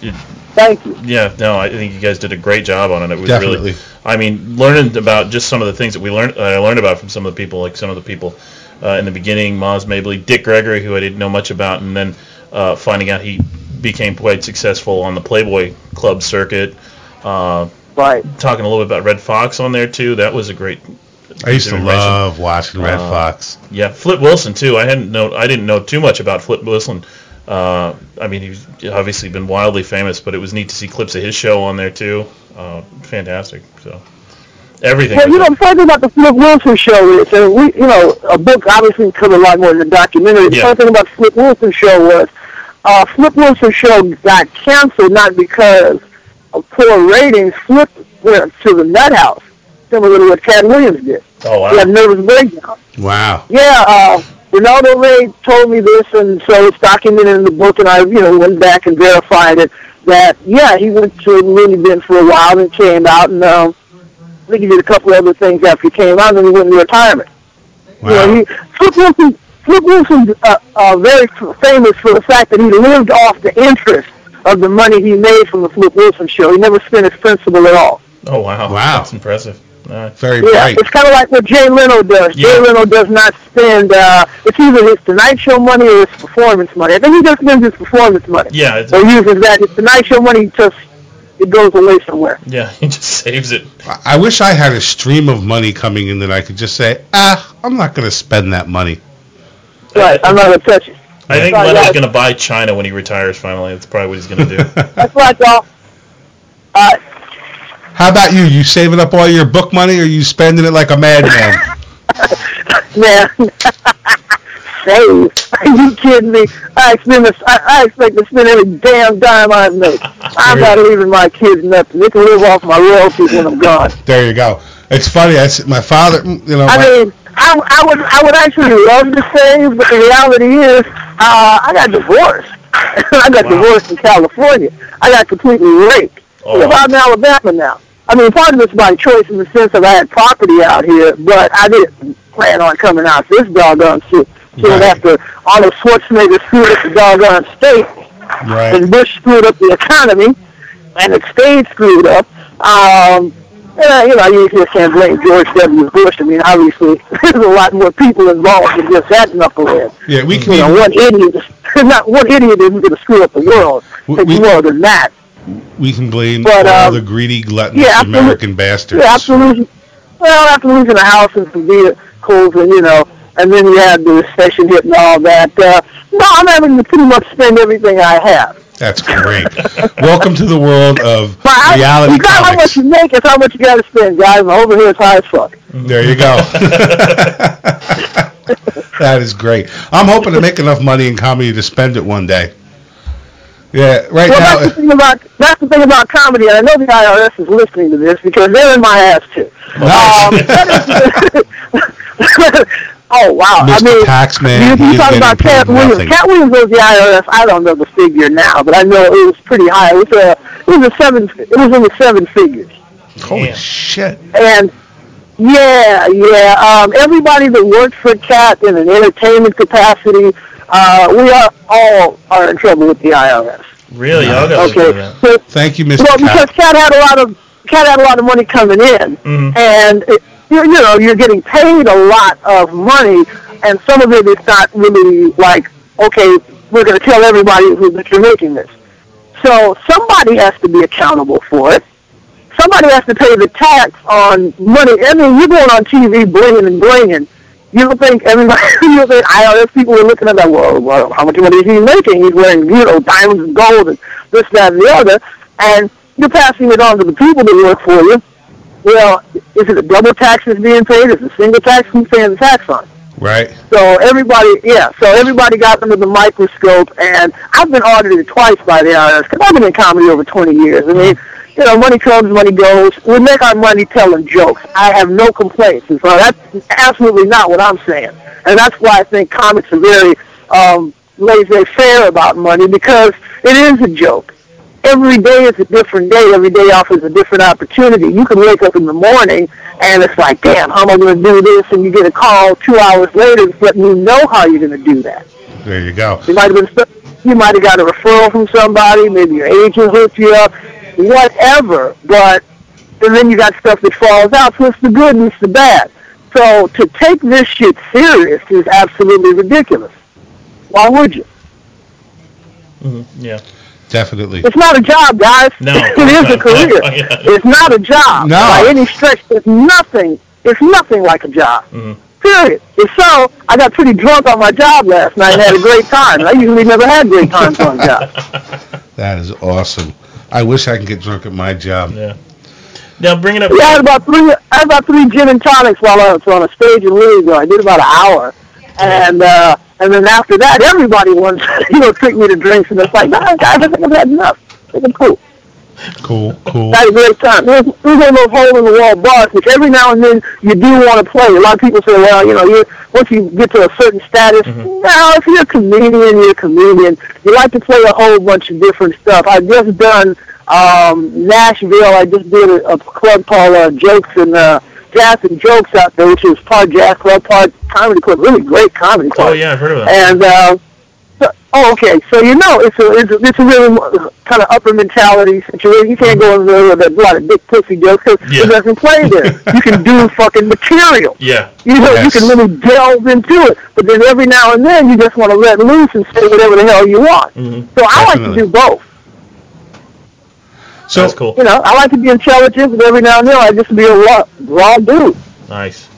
it, Thank you. yeah, no, I think you guys did a great job on it. It was Definitely. really. I mean, learning about just some of the things that we learned. I learned about from some of the people, like some of the people uh, in the beginning, Moms Mabley, Dick Gregory, who I didn't know much about, and then uh, finding out he became quite successful on the Playboy Club circuit. Uh, Right. talking a little bit about Redd Foxx on there too. That was a great, I used to love watching Red Uh, Fox. Yeah, Flip Wilson too. I hadn't know I didn't know too much about Flip Wilson. Uh, I mean, he's obviously been wildly famous, but it was neat to see clips of his show on there too. Uh, fantastic. So everything. Well, you know, the funny thing about the Flip Wilson show is, and we, you know, a book obviously covered a lot more than a documentary. The Yeah. funny thing about the Flip Wilson show was, uh, Flip Wilson show got canceled not because of poor ratings. Flip went to the nut house, similar to what Katt Williams did. oh wow. He had wow. nervous breakdown. Wow. Yeah, uh, Reynaldo Rey told me this, and so it's documented in the book, and I, you know, went back and verified it. That yeah, he went to Looney Bin for a while and came out, and um, I think he did a couple other things after he came out, and then he went into retirement. You know, Wow. he, Flip Wilson, Flip Wilson's uh, uh, very famous for the fact that he lived off the interest of the money he made from the Flip Wilson show. He never spent his principal at all. Oh wow. Wow. That's impressive. Uh, Very Yeah, bright. it's kind of like what Jay Leno does. Yeah. Jay Leno does not spend. Uh, it's either his Tonight Show money or his performance money. I think he just spends his performance money. yeah. It's, Or uses that. His Tonight Show money just it goes away somewhere. yeah. He just saves it. I- I wish I had a stream of money coming in that I could just say, ah, I'm not going to spend that money. Right. I'm not gonna touch it. I think Sorry, Leno's guys. going to buy China when he retires. Finally, that's probably what he's going to do. That's right, y'all. Uh, How about you? You saving up all your book money or you spending it like a madman? man. Save. Are you kidding me? I spend a, I, I expect to spend every damn dime I make. I'm not leaving my kids nothing. They can live off my royalties when I'm gone. there you go. It's funny. I, s- my father, you know, I my, mean, I, I would I would actually love to save, but the reality is, uh, I got divorced. I got Wow. divorced in California. I got completely raped. Oh. I'm in Alabama now. I mean, part of it's by my choice in the sense of I had property out here, but I didn't plan on coming out this doggone shit. So Right. after Arnold Schwarzenegger screwed up the doggone state, right. and Bush screwed up the economy, and it stayed screwed up. Um, uh, you know, you just can't blame George W. Bush. I mean, obviously, there's a lot more people involved than just that knucklehead. Yeah, we can You know, one idiot, not one idiot isn't going to screw up the world. We- It's we- more than that. We can blame But, all um, the greedy, gluttonous yeah. American bastards. Yeah, after losing, well, after losing a house and some vehicles, and you know, and then you had the recession hit and all that. Uh, no, I'm having to pretty much spend everything I have. That's great. Welcome to the world of I, reality you got how much you make, it's how much you got to spend, guys. Over here, it's high as fuck. There you go. that is great. I'm hoping to make enough money in comedy to spend it one day. Yeah, right Well, that's the now. thing about that's the thing about comedy, and I know the IRS is listening to this because they're in my ass too. Nice. Um, oh wow! I Mr. mean, Taxman, you, he you is talk about paid Katt Williams. nothing. Katt Williams was the IRS. I don't know the figure now, but I know it was pretty high. It was a it was a seven. It was in the seven figures. Holy Damn. shit. And yeah, yeah. Um, everybody that worked for Katt in an entertainment capacity, uh, we are all are in trouble with the IRS. Really, y'all got to do Okay, so Thank you, Mr. well, because Katt had a lot of Katt had a lot of money coming in, Mhm. and it, you, you know you're getting paid a lot of money, and some of it is not really like okay, we're going to tell everybody who, that you're making this. So somebody has to be accountable for it. Somebody has to pay the tax on money. I mean, you're going on TV blinging and blinging. You don't think everybody, you don't think IRS people are looking at that, well, well, how much money is he making? He's wearing, you know, diamonds and gold and this, that, and the other. And you're passing it on to the people that work for you. Well, is it a double tax that's being paid? Is it a single tax? Who's paying the tax on? Right. So everybody, yeah, so everybody got under the microscope, and I've been audited twice by the IRS because I've been in comedy over 20 years. I mean, you know, money comes, money goes. We make our money telling jokes. I have no complaints, and so that's absolutely not what I'm saying. And that's why I think comics are very um, laissez-faire about money because it is a joke. Every day is a different day. Every day offers a different opportunity. You can wake up in the morning and it's like, damn, how am I going to do this? And you get a call two hours later letting you know how you're going to do that. There you go. You might have been, you might have got a referral from somebody. Maybe your agent hooked you up, whatever. But and then you got stuff that falls out. So it's the good and it's the bad. So to take this shit serious is absolutely ridiculous. Why would you? Mhm, Yeah. Definitely. It's not a job, guys. No. it is a career. Yeah. It's not a job No. by any stretch. it's nothing It's nothing like a job. Mhm. Period. If so, I got pretty drunk on my job last night and had a great time. I usually never had great times on jobs. That is awesome. I wish I could get drunk at my job. Yeah. Now bring it up. Yeah, I had about three. I had about three gin and tonics while I was on a stage in Louisville. I did about an hour, and uh, and then after that, everybody wants you know treat me to drinks, and it's like, nah, guys, I think I've had enough. I think I'm cool. Cool, cool. A great time. There's, there's one of those hole in the wall bars, which every now and then you do want to play. A lot of people say, well, you know, you once you get to a certain status, no, if you're a comedian, you're a comedian. You like to play a whole bunch of different stuff. I've just done um, Nashville. I just did a, a club called uh, Jokes and uh, Jazz and Jokes out there, which is part jazz club, part comedy club. Really great comedy club. Oh yeah, I've heard of that. And uh, oh, okay. So you know, it's a it's a, it's a really kind of upper mentality situation. You can't go in there with a lot of big pussy jokes because Yeah. it doesn't play there. you can do fucking material. Yeah. You know, you can really delve into it. But then every now and then, you just want to let loose and say whatever the hell you want. Mhm. So I like to do both. So That's cool. You know, I like to be intelligent, but every now and then I just be a raw, raw dude. Nice.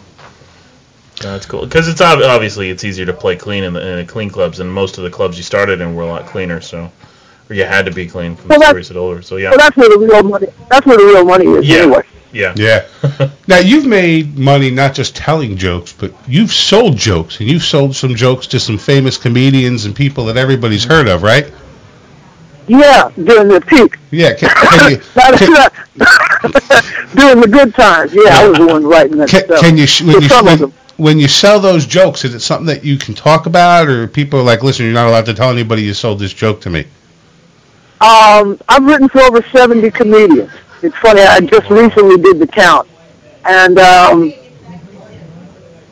That's cool. Because it's ob- obviously it's easier to play clean in the, in the clean clubs, and most of the clubs you started in were a lot cleaner. So, or you had to be clean from Well, the that's- stories at older. So yeah. So that's where the real money. That's where the real money is. Yeah. Anyway. yeah. Yeah. now you've made money not just telling jokes, but you've sold jokes, and you've sold some jokes to some famous comedians and people that everybody's heard of, right? Yeah, during the peak. Yeah. Can, can you can, during the good times. Yeah, I was the one writing that can, stuff. can you sh- when you when, them. When you sell those jokes, is it something that you can talk about, or people are like, listen, you're not allowed to tell anybody you sold this joke to me? Um, I've written for over 70 comedians. It's funny, I just recently did the count. And um,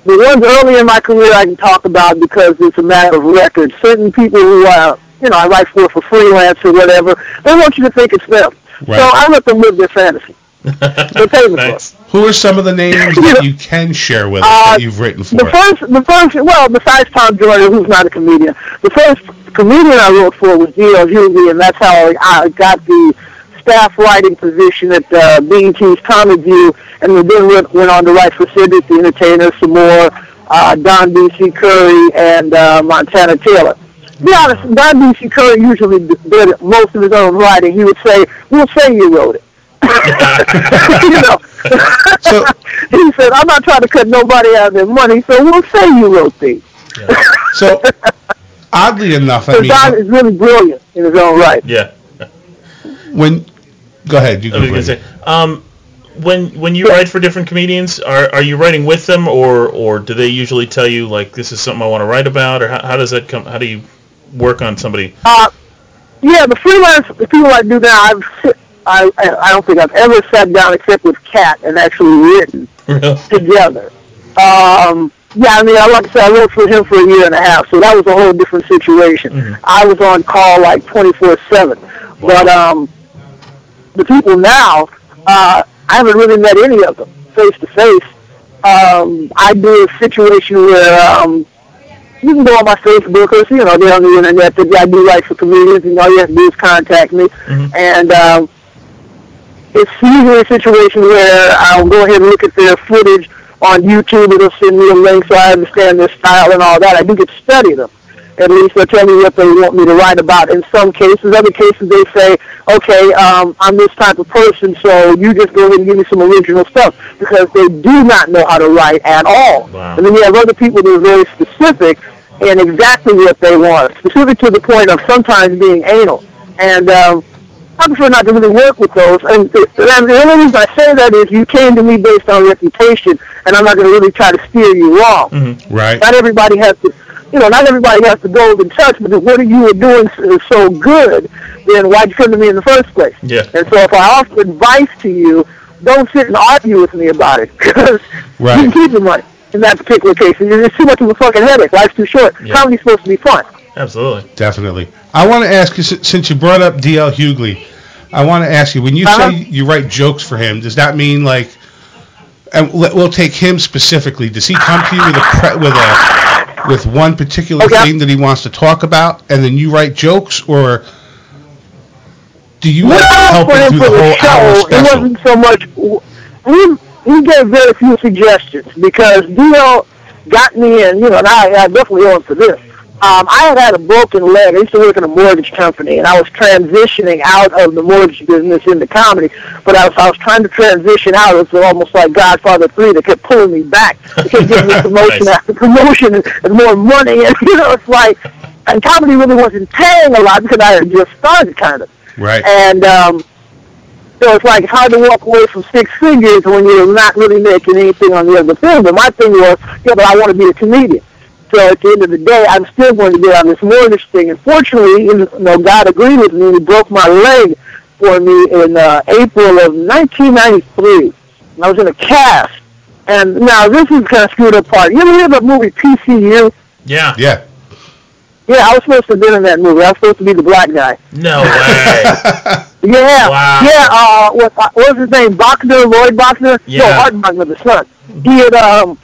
the ones early in my career I can talk about because it's a matter of record. Certain people who, uh, you know, I write for for freelance or whatever, they want you to think it's them. Right. So I let them live their fantasy. They pay me for it. Who are some of the names that you can share with us Uh, that you've written for? The first, the first, well, besides Tom Joyner, who's not a comedian, the first comedian I wrote for was D.L. Hughley, and that's how I got the staff writing position at uh, BET's Comic View, and then went, went on to write for Cedric the Entertainer some more, uh, Don D.C. Curry, and uh, Montana Taylor. To be honest, Don D.C. Curry usually did most of his own writing. He would say, we'll say you wrote it. you know. So- he said, I'm not trying to cut nobody out of their money, so we'll say you wrote these. So, oddly enough, I So mean, Don is really brilliant in his own right. Yeah. when go ahead, you I go. was say, um, when when you write for different comedians, are are you writing with them, or or do they usually tell you like this is something I want to write about, or how, how does that come? How do you work on somebody? Uh, yeah, the freelance the people I do now, I've sit- I I don't think I've ever sat down except with Katt and actually written together. Um, yeah, I mean, I like I said, I worked for him for a year and a half, so that was a whole different situation. I was on call like 24/7, but um, the people now, uh, I haven't really met any of them face to face. Um, I do a situation where um, you can go on my Facebook or you know they're on the internet. That I do write for comedians, and all you have to do is contact me. And um, it's usually a situation where I'll go ahead and look at their footage on YouTube. It'll send me a link so I understand their style and all that. I do get to study them. At least they'll tell me what they want me to write about. In some cases, other cases they say, okay, um, I'm this type of person, so you just go ahead and give me some original stuff because they do not know how to write at all. Wow. And then you have other people that are very specific in exactly what they want, specific to the point of sometimes being anal. And um, I prefer not to really work with those. And the, and the only reason I say that is you came to me based on reputation, and I'm not going to really try to steer you wrong. Mm-hmm. Right. Not everybody has to, you know, not everybody has the golden touch, but if what you were doing is so good, then why'd you come to me in the first place? Yeah. And so if I offer advice to you, don't sit and argue with me about it, because Right. you can keep the money in that particular case. And It's too much of a fucking headache. Life's too short. Yeah. Comedy's supposed to be fun. Absolutely. Definitely. I want to ask you since you brought up DL Hughley, I want to ask you when you Uh-huh. say you write jokes for him, does that mean like? And we'll take him specifically. Does he come to you with a pre- with a with one particular Okay. thing that he wants to talk about, and then you write jokes, or do you like, help him through the whole hour show, it wasn't so much. We, he gave very few suggestions because D.L. got me in, you know, and I, I definitely owe him for this. Um, I had had a broken leg. I used to work in a mortgage company, and I was transitioning out of the mortgage business into comedy. But I was, I was trying to transition out. It was almost like Godfather 3 that kept pulling me back. They kept giving me promotion Nice. after promotion and, and more money. And, you know, it's like, and comedy really wasn't paying a lot because I had just started, kind of. Right. And um, so it's like it's hard to walk away from six figures when you're not really making anything on the other thing. But my thing was, yeah, but I want to be a comedian. So at the end of the day, I'm still going to get on this mortgage thing. And fortunately, you know, God agreed with me. He broke my leg for me in uh, April of 1993. And I was in a cast. And now this is kind of screwed up part. You ever hear the movie PCU? Yeah. Yeah. Yeah, I was supposed to have been in that movie. I was supposed to be the black guy. No way. Yeah, Wow. yeah. Uh, what, uh, what was his name? Bochner, Lloyd Bochner. Yeah. No, Hart Bochner, the son. He had um,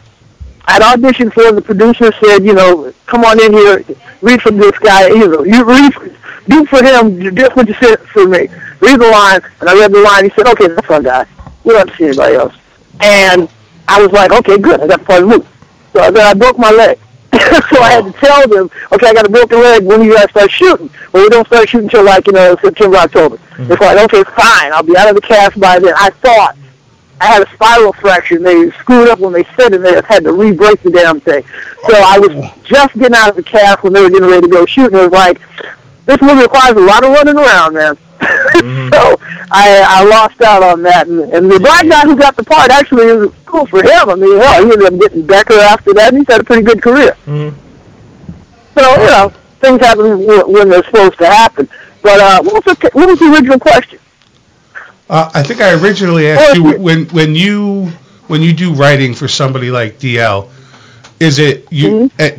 I'd auditioned for. The producer said, you know, come on in here, read from this guy. You know, you read, do for him just what you said for me. Read the line, and I read the line. He said, okay, that's our guy. We don't see anybody else. And I was like, okay, good. I got part of the movie. So then I broke my leg. so I had to tell them, okay, I got a broken leg. When do you guys start shooting? Well, we don't start shooting until like you know September, October. Mm-hmm. It's like, okay, fine. I'll be out of the cast by then. I thought I had a spiral fracture. and They screwed up when they said it. They had to re-break the damn thing. So I was just getting out of the cast when they were getting ready to go shoot, and it was like, this movie requires a lot of running around, man. so I I lost out on that, and, and the black guy who got the part actually was cool for him. I mean, hell, he ended up getting Becker after that, and he's had a pretty good career. Mhm. So you know, things happen when they're supposed to happen. But uh, what was the what was the original question? Uh, I think I originally asked you when when you when you do writing for somebody like DL, is it you? uh,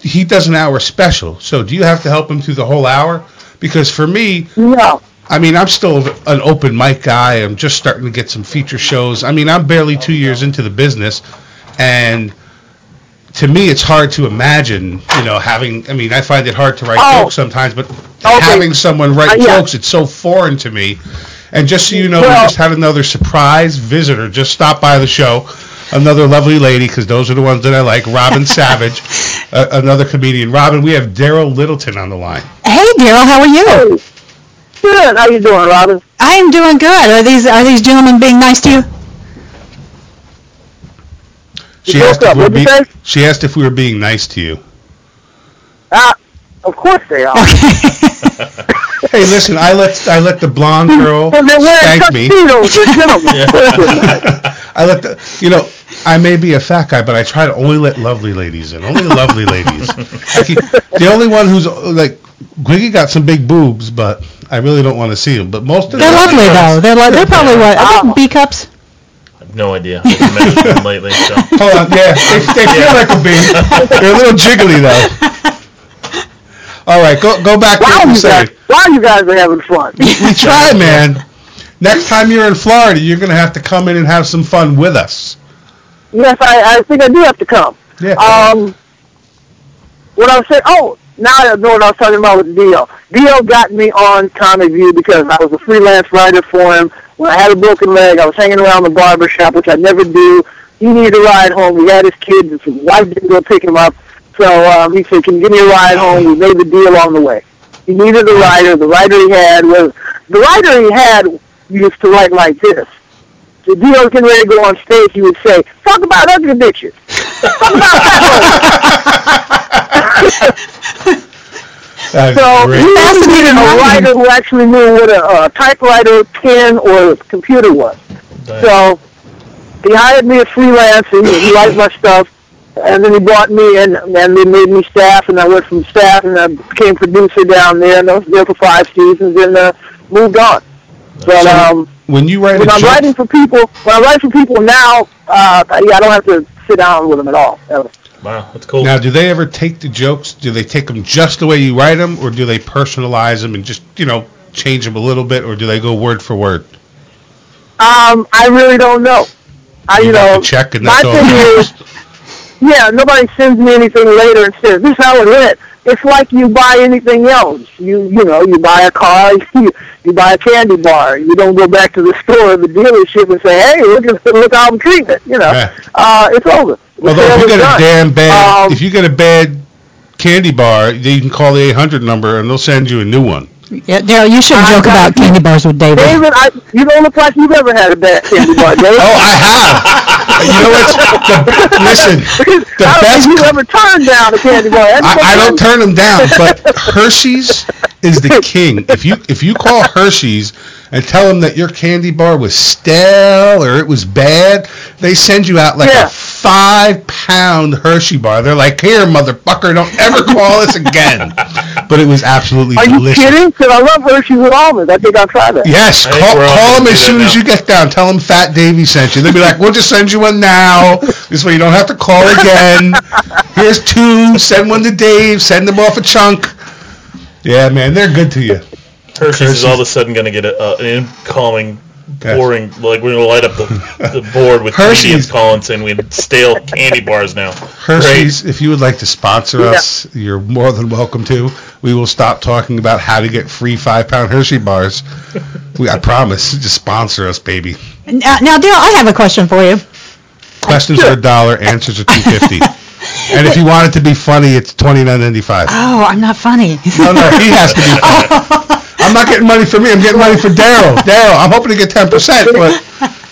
he does an hour special, so do you have to help him through the whole hour? Because for me, No. I mean, I'm still an open mic guy. I'm just starting to get some feature shows. I mean, I'm barely two years into the business, and to me, it's hard to imagine, you know, having. I mean, I find it hard to write Oh. jokes sometimes, but Okay. having someone write Uh, yeah. jokes, it's so foreign to me. And just so you know, we just had another surprise visitor just stop by the show. Another lovely lady, because those are the ones that I like. Robin Savage, uh, another comedian. Robin, we have Darryl Littleton on the line. Hey, Darryl, how are you? Hey. Good. How you doing, Robin? I am doing good. Are these are these gentlemen being nice to you? She broke asked, if we were What'd you be- she asked if we were being nice to you. Ah, of course they are. Hey, listen, I let I let the blonde girl And spank me. tuxedos. They're gentlemen. I let the you know I may be a fat guy, but I try to only let lovely ladies in. Only lovely ladies. Like, he- the only one who's like Gwiggy got some big boobs, but I really don't want to see them. But most of They're the lovely though. They're lo- they're probably what? Are they oh. B cups? I have no idea. I haven't them lately, so. Hold on, yeah, they, they feel like a bee. They're a little jiggly though. All right, go go back to Wow, what you guys, wow, you guys are having fun. We try, man. Next time you're in Florida, you're gonna have to come in and have some fun with us. Yes, I, I think I do have to come. Yeah. Um, what I was saying, oh, now I know what I was talking about with Dio. D.L. got me on Comic View because I was a freelance writer for him. When I had a broken leg, I was hanging around the barber shop, which I never do. He needed a ride home. We had his kids. His wife didn't go pick him up. So um, he said, can you give me a ride home? We made the deal on the way. He needed a writer. The writer he had was, the writer he had used to write like this. The deal was getting ready to go on stage, he would say, talk about ugly bitches. Talk about fat That's So great. he also needed a writer who actually knew what a, a typewriter, pen, or computer was. So he hired me as freelance, and he liked my stuff. And then he brought me in, and they made me staff, and I went from staff, and I became producer down there, and I was there for five seasons, and uh, moved on. But So, um, when you write when I'm joke, writing for people, when I write for people now, uh, yeah, I don't have to sit down with them at all. ever. Wow, that's cool. now do they ever take the jokes? Do they take them just the way you write them, or do they personalize them and just you know change them a little bit, or do they go word for word? Um, I really don't know. I, you, You know, to check, and my that's all. thing is, yeah, nobody sends me anything later and says this is how it went. it's like you buy anything else. You you know, you buy a car, you, you buy a candy bar. You don't go back to the store or the dealership and say, "Hey, look at look how I'm treating it." You know, Yeah. uh, it's over. The Although if sale you is get a damn bad, Um, if you get a bad candy bar, you can call the 800 number and they'll send you a new one. Yeah, Darryl, you should I joke about candy bars with David. David, I, you don't look like you've ever had a bad candy bar, David. Oh, I have. You know what's the, listen? The I best. you ever turned down a candy bar. I, I don't turn them down, but Hershey's is the king. If you if you call Hershey's and tell them that your candy bar was stale or it was bad, they send you out like Yeah. a five pound Hershey bar. They're like, "Here, motherfucker, don't ever call us again." But it was absolutely Are you kidding? Because I love Hershey's with almonds. I think I'll try that. Yes, I call, call them as that soon as you get down. Tell them Fat Davy sent you. They'll be like, "We'll just send you one now. This way you don't have to call again. Here's two. Send one to Dave. Send them off a chunk." Yeah, man, they're good to you. Hershey's, is all of a sudden going to get a, uh, an incoming Yes. like we're going to light up the, the board with Hershey's- comedians calling saying we have stale candy bars now. Hershey's, if you would like to sponsor us, you're more than welcome to. We will stop talking about how to get free five pound Hershey bars. We, I promise. Just sponsor us, baby. Now, uh, now, Darryl, I have a question for you. Questions are a dollar, answers are two fifty. and if you want it to be funny, it's twenty nine ninety five. Oh, I'm not funny. No, no, he has to be. funny. Oh. I'm not getting money for me. I'm getting money for Darryl. Darryl, I'm hoping to get ten percent, but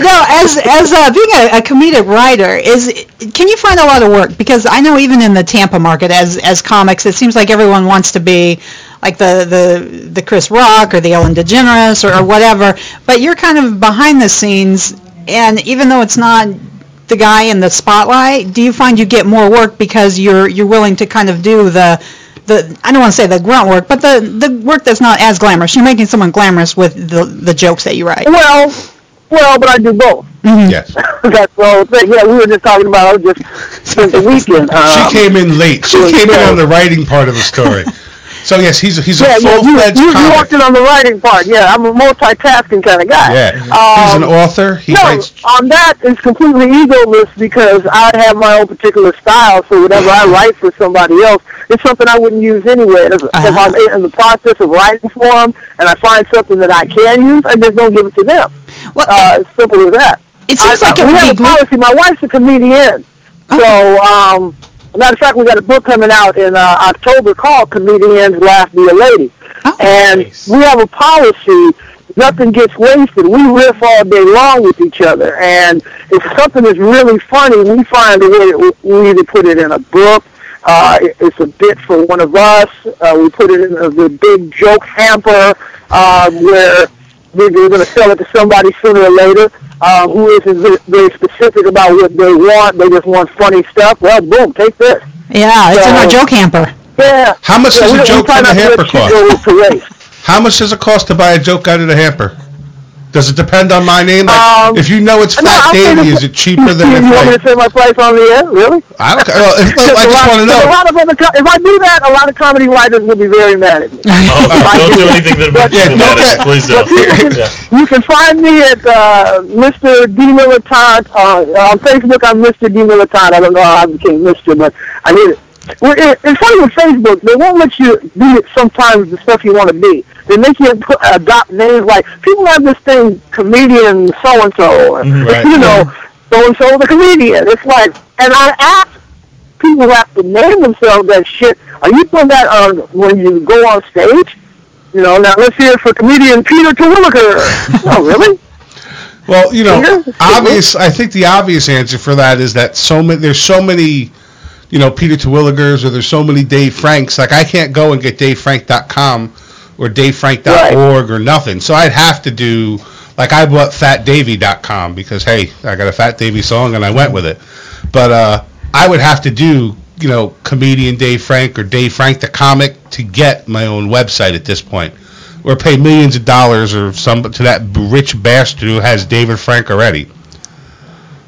no, as as uh, being a, a comedic writer, is can you find a lot of work? Because I know even in the Tampa market, as as comics, it seems like everyone wants to be like the the the Chris Rock or the Ellen DeGeneres or, or whatever. But you're kind of behind the scenes, and even though it's not the guy in the spotlight, do you find you get more work because you're you're willing to kind of do the the I don't want to say the grunt work, but the the work that's not as glamorous. You're making someone glamorous with the the jokes that you write. Well, well, but I do both. yes. That's the whole thing. Yeah, we were just talking about. I just spent the weekend. She Um, came in late. She came in on the writing part of the story. So yes, he's he's a yeah, yeah, full you, fledged you, you comic. walked in on the writing part. Yeah, I'm a multitasking kind of guy. Yeah, he's an Um, author. He no, writes. on that it's completely egoless because I have my own particular style. So whatever I write for somebody else, it's something I wouldn't use anyway. If, if Uh-huh. I'm in the process of writing for them and I find something that I can use, I just don't give it to them. Well, Uh, as simple as that. it seems I, like it we have a policy. My wife's a comedian, so um, matter of fact, we got a book coming out in uh, October called "Comediennes Laugh Be a Lady," Oh. and Nice. we have a policy. Nothing gets wasted. We riff all day long with each other, and if something is really funny, we find a way. To, we either put it in a book. Uh, it's a bit for one of us. Uh, we put it in the, the big joke hamper uh, where we're going to sell it to somebody sooner or later uh, who isn't very specific about what they want. They just want funny stuff. Well, boom, take this. Yeah, it's in our joke hamper. Yeah. How much yeah, does we a joke try from the not to let hamper cost? go to waste. How much does it cost to buy a joke out of the hamper? Does it depend on my name? Like, Um, if you know it's Fat I'll Davy, is it cheaper than you if want me I? to say my price on the air? Really? I don't care. Well, if, I just lot- want to because A lot of other co- if I do that, a lot of comedy writers will be very mad at me. Oh, don't do anything that makes Yeah, people mad at you. Please don't. can, Yeah. you can find me at uh, Mr. D Militant uh, on Facebook. I'm Mr. D Militant. I don't know how I became Mr. But I did it. Well, it, it's funny with Facebook. They won't let you be it sometimes the stuff you want to be. They make you put, adopt names like people have this thing, comedian so and so, Right. you know, so and so the comedian. It's like, and I ask people who have to name themselves that shit. Are you putting that on when you go on stage? You know, now let's hear it for comedian Peter Terwilliger. oh, really? Well, you know, obvious. I think the obvious answer for that is that so many. There's so many, you know, Peter Terwilligers, or there's so many Dave Franks. Like I can't go and get DaveFrank.com or DaveFrank.org or nothing. So I'd have to do like I bought FatDavy.com because hey, I got a Fat Davy song and I went with it. But uh, I would have to do you know comedian Dave Frank or Dave Frank the comic to get my own website at this point or pay millions of dollars or some to that rich bastard who has David Frank already.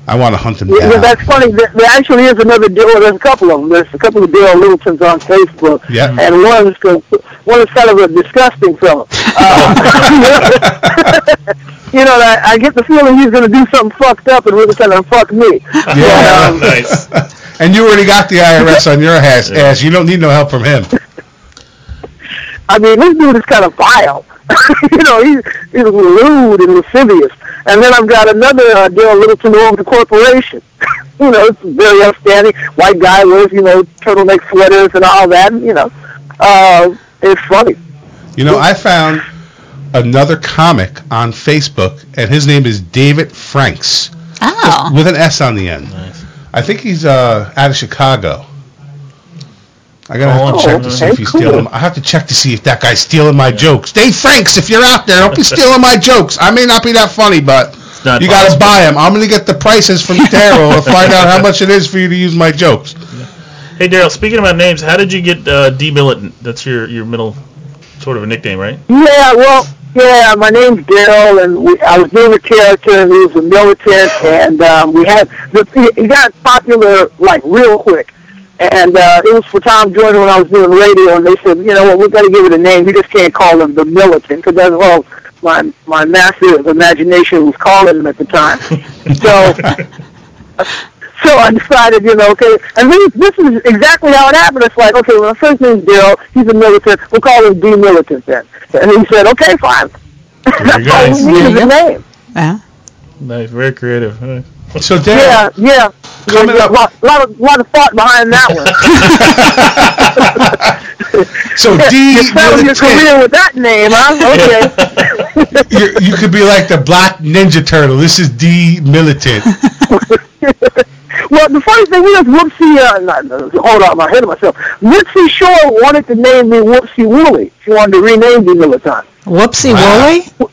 I want to hunt him Yeah, down. that's funny. There, there actually is another deal. There's a couple of them. There's a couple of Dale Littletons on Facebook. Yeah. And one's go- one is kind of a disgusting fellow. Uh, you know, I, I get the feeling he's going to do something fucked up and really kind of fuck me. Yeah. Um, nice. and you already got the IRS on your ass. ass. You don't need no help from him. I mean, this dude is kind of vile. you know, he's he's lewd and lascivious. And then I've got another uh, Dale Littleton over the corporation. you know, it's very outstanding. White guy wears, you know, turtleneck sweaters and all that. You know, uh, it's funny. You know, I found another comic on Facebook, and his name is David Franks Oh. with an S on the end. Nice. I think he's uh, out of Chicago. I gotta have to Oh, check to see if okay, he's cool. stealing. I have to check to see if that guy's stealing my jokes. Dave Franks, if you're out there, don't be stealing my jokes. I may not be that funny, but you gotta possible. buy them. I'm gonna get the prices from Darryl to find out how much it is for you to use my jokes. Hey, Darryl. Speaking about names, how did you get uh, D Militant? That's your your middle sort of a nickname, right? Yeah, well, yeah, my name's Darryl, and we, I was doing a character, and he was a militant, and um, we had the, he he got popular like real quick. And uh, it was for Tom Joyner when I was doing radio, and they said, you know what, we've got to give it a name. We just can't call him the militant because that's all my my massive imagination was calling him at the time. so. So I decided, you know, okay, and this, this is exactly how it happened. It's like, okay, well, the first name's Darryl. He's a militant. We'll call him D Militant then. And he said, okay, fine. That's all nice. we needed a name. Yeah. Nice, very creative. Nice. So Darryl, Yeah, yeah. Coming There's up- a lot, lot of lot of thought behind that one. so D you settled your Militant. career with that name, huh? Okay. you you could be like the Black Ninja Turtle. This is D Militant. well, the funny thing is, Whoopsie, uh, not, uh, hold on, I'm ahead of myself. Whoopsie Shore wanted to name me Whoopsie Wooly. She wanted to rename me Militant. Whoopsie Wow. Woolly?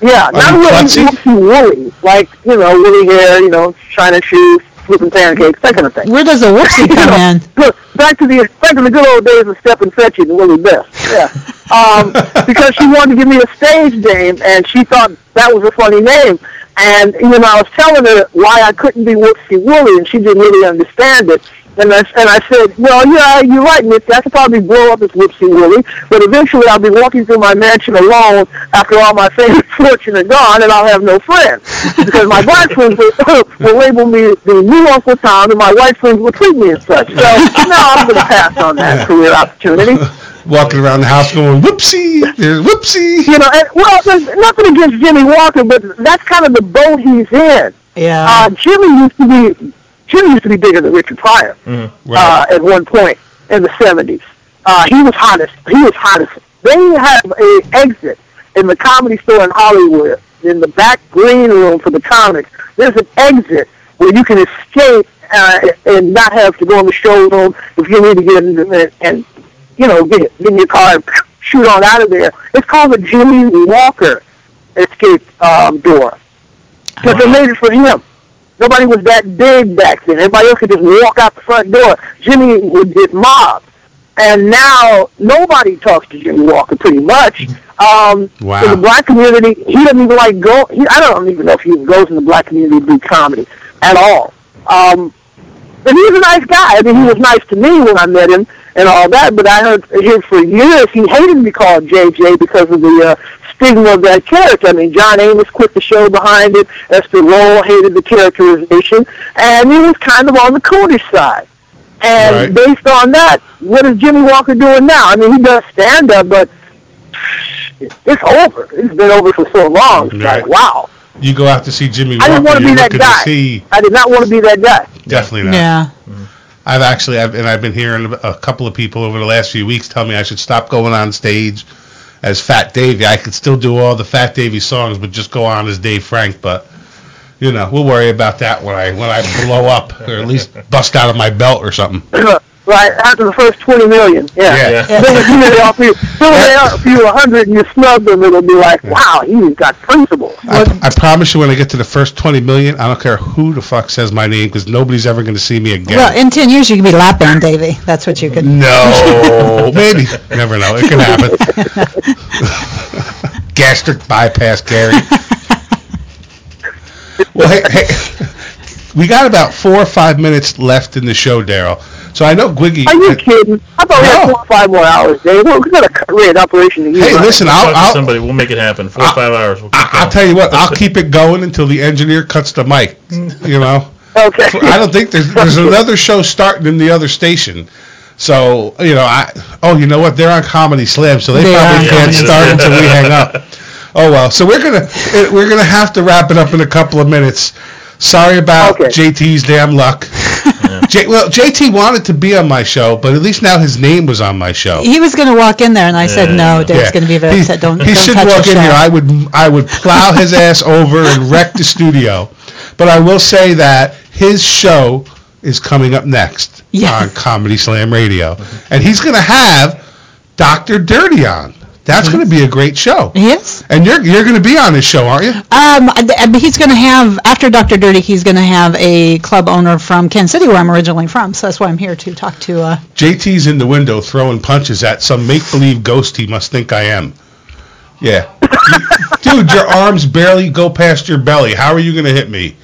Yeah, not really klutzy? Whoopsie Woolly, like, you know, woolly hair, you know, shiny shoes, flipping pancakes, that kind of thing. Where does the whoopsie come know, in? Look, back to the back to the good old days of Step and Fetch and Willie Best. Yeah. Um, because she wanted to give me a stage name, and she thought that was a funny name. And you know, I was telling her why I couldn't be Whoopsie Woolly, and she didn't really understand it. And I and I said, well, yeah, you're right, Mitzi. I could probably blow up as Whoopsie Woolly, but eventually I'll be walking through my mansion alone after all my fame and fortune are gone, and I'll have no friends because my black friends will, will label me the new Uncle Tom, and my white friends will treat me as such. So now I'm going to pass on that career opportunity. Walking around the house going, whoopsie, there's whoopsie. You know, and, well, there's nothing against Jimmie Walker, but that's kind of the boat he's in. Yeah. Uh, Jimmie used to be Jimmie used to be bigger than Richard Pryor Right. uh, at one point in the seventies. Uh, he was hottest. He was hottest. They have a exit in the comedy store in Hollywood in the back green room for the comics. There's an exit where you can escape uh, and not have to go in the showroom if you need to get in and, and you know get, get in your car and shoot on out of there. It's called the Jimmie Walker escape um, door. Because they made it for him. Nobody was that big back then. Everybody else could just walk out the front door. Jimmie would get mobbed. And now nobody talks to Jimmie Walker pretty much. Um, Wow. In the black community, he doesn't even like go. He, I don't even know if he goes in the black community to do comedy at all. Um, but he was a nice guy. I mean, he was nice to me when I met him and all that. But I heard him for years. He hated to be called JJ because of the uh, stigma of that character. I mean, John Amos quit the show behind it. Esther Rolle hated the characterization, and he was kind of on the coonish side. And Right. based on that, what is Jimmie Walker doing now? I mean, he does stand up, but it's over. It's been over for so long. It's Right. like, wow. You go out to see Jimmie I didn't want to be that guy. see, I did not want to be that guy. definitely not. yeah. Mm. I've actually, I've, and I've been hearing a couple of people over the last few weeks tell me I should stop going on stage as Fat Davey. I could still do all the Fat Davey songs, but just go on as Dave Frank. But you know, we'll worry about that when I when I blow up, or at least bust out of my belt or something. right after the first 20 million. Yeah. Yeah. Yeah. Then if you really offer you, then they offer you a hundred and you snub them, it'll be like, wow, he's got principles. I, I promise you, when I get to the first 20 million, I don't care who the fuck says my name because nobody's ever going to see me again. Well, in 10 years, you could be lap band Davy. That's what you could. no, maybe. Never know. It can happen. Gastric bypass, Gary. Well, hey, hey, we got about four or five minutes left in the show, Darryl. So I know Gwiggy. Are you kidding? I thought we had four or five more hours, Dave. We're going to red operation to you. Hey, right? listen, Talk I'll, to I'll, somebody. We'll make it happen. Four or I'll- five hours. We'll I- I'll tell you what. I'll keep it going until the engineer cuts the mic. You know, Okay. I don't think there's there's another show starting in the other station. So you know, I oh you know what? They're on Comedy Slam, so they, They probably can't Yeah. start until we hang up. Oh well, so we're gonna we're gonna have to wrap it up in a couple of minutes. Sorry about Okay. JT's damn luck. J, well, JT wanted to be on my show, but at least now his name was on my show. He was going to walk in there, and I said, Yeah. no, Dave's Yeah. going to be very he, upset. Don't, he don't should touch walk in show. here. I would I would plow his ass over and wreck the studio. But I will say that his show is coming up next Yes. on Comedy Slam Radio, and he's going to have Doctor Dirty on. That's going to be a great show. Yes. And you're you're going to be on his show, aren't you? Um, he's going to have after Dr. Dirty, he's going to have a club owner from Kansas City, where I'm originally from. So that's why I'm here to talk to. Uh, JT's in the window throwing punches at some make believe ghost he must think I am. Yeah. Dude, your arms barely go past your belly. How are you going to hit me?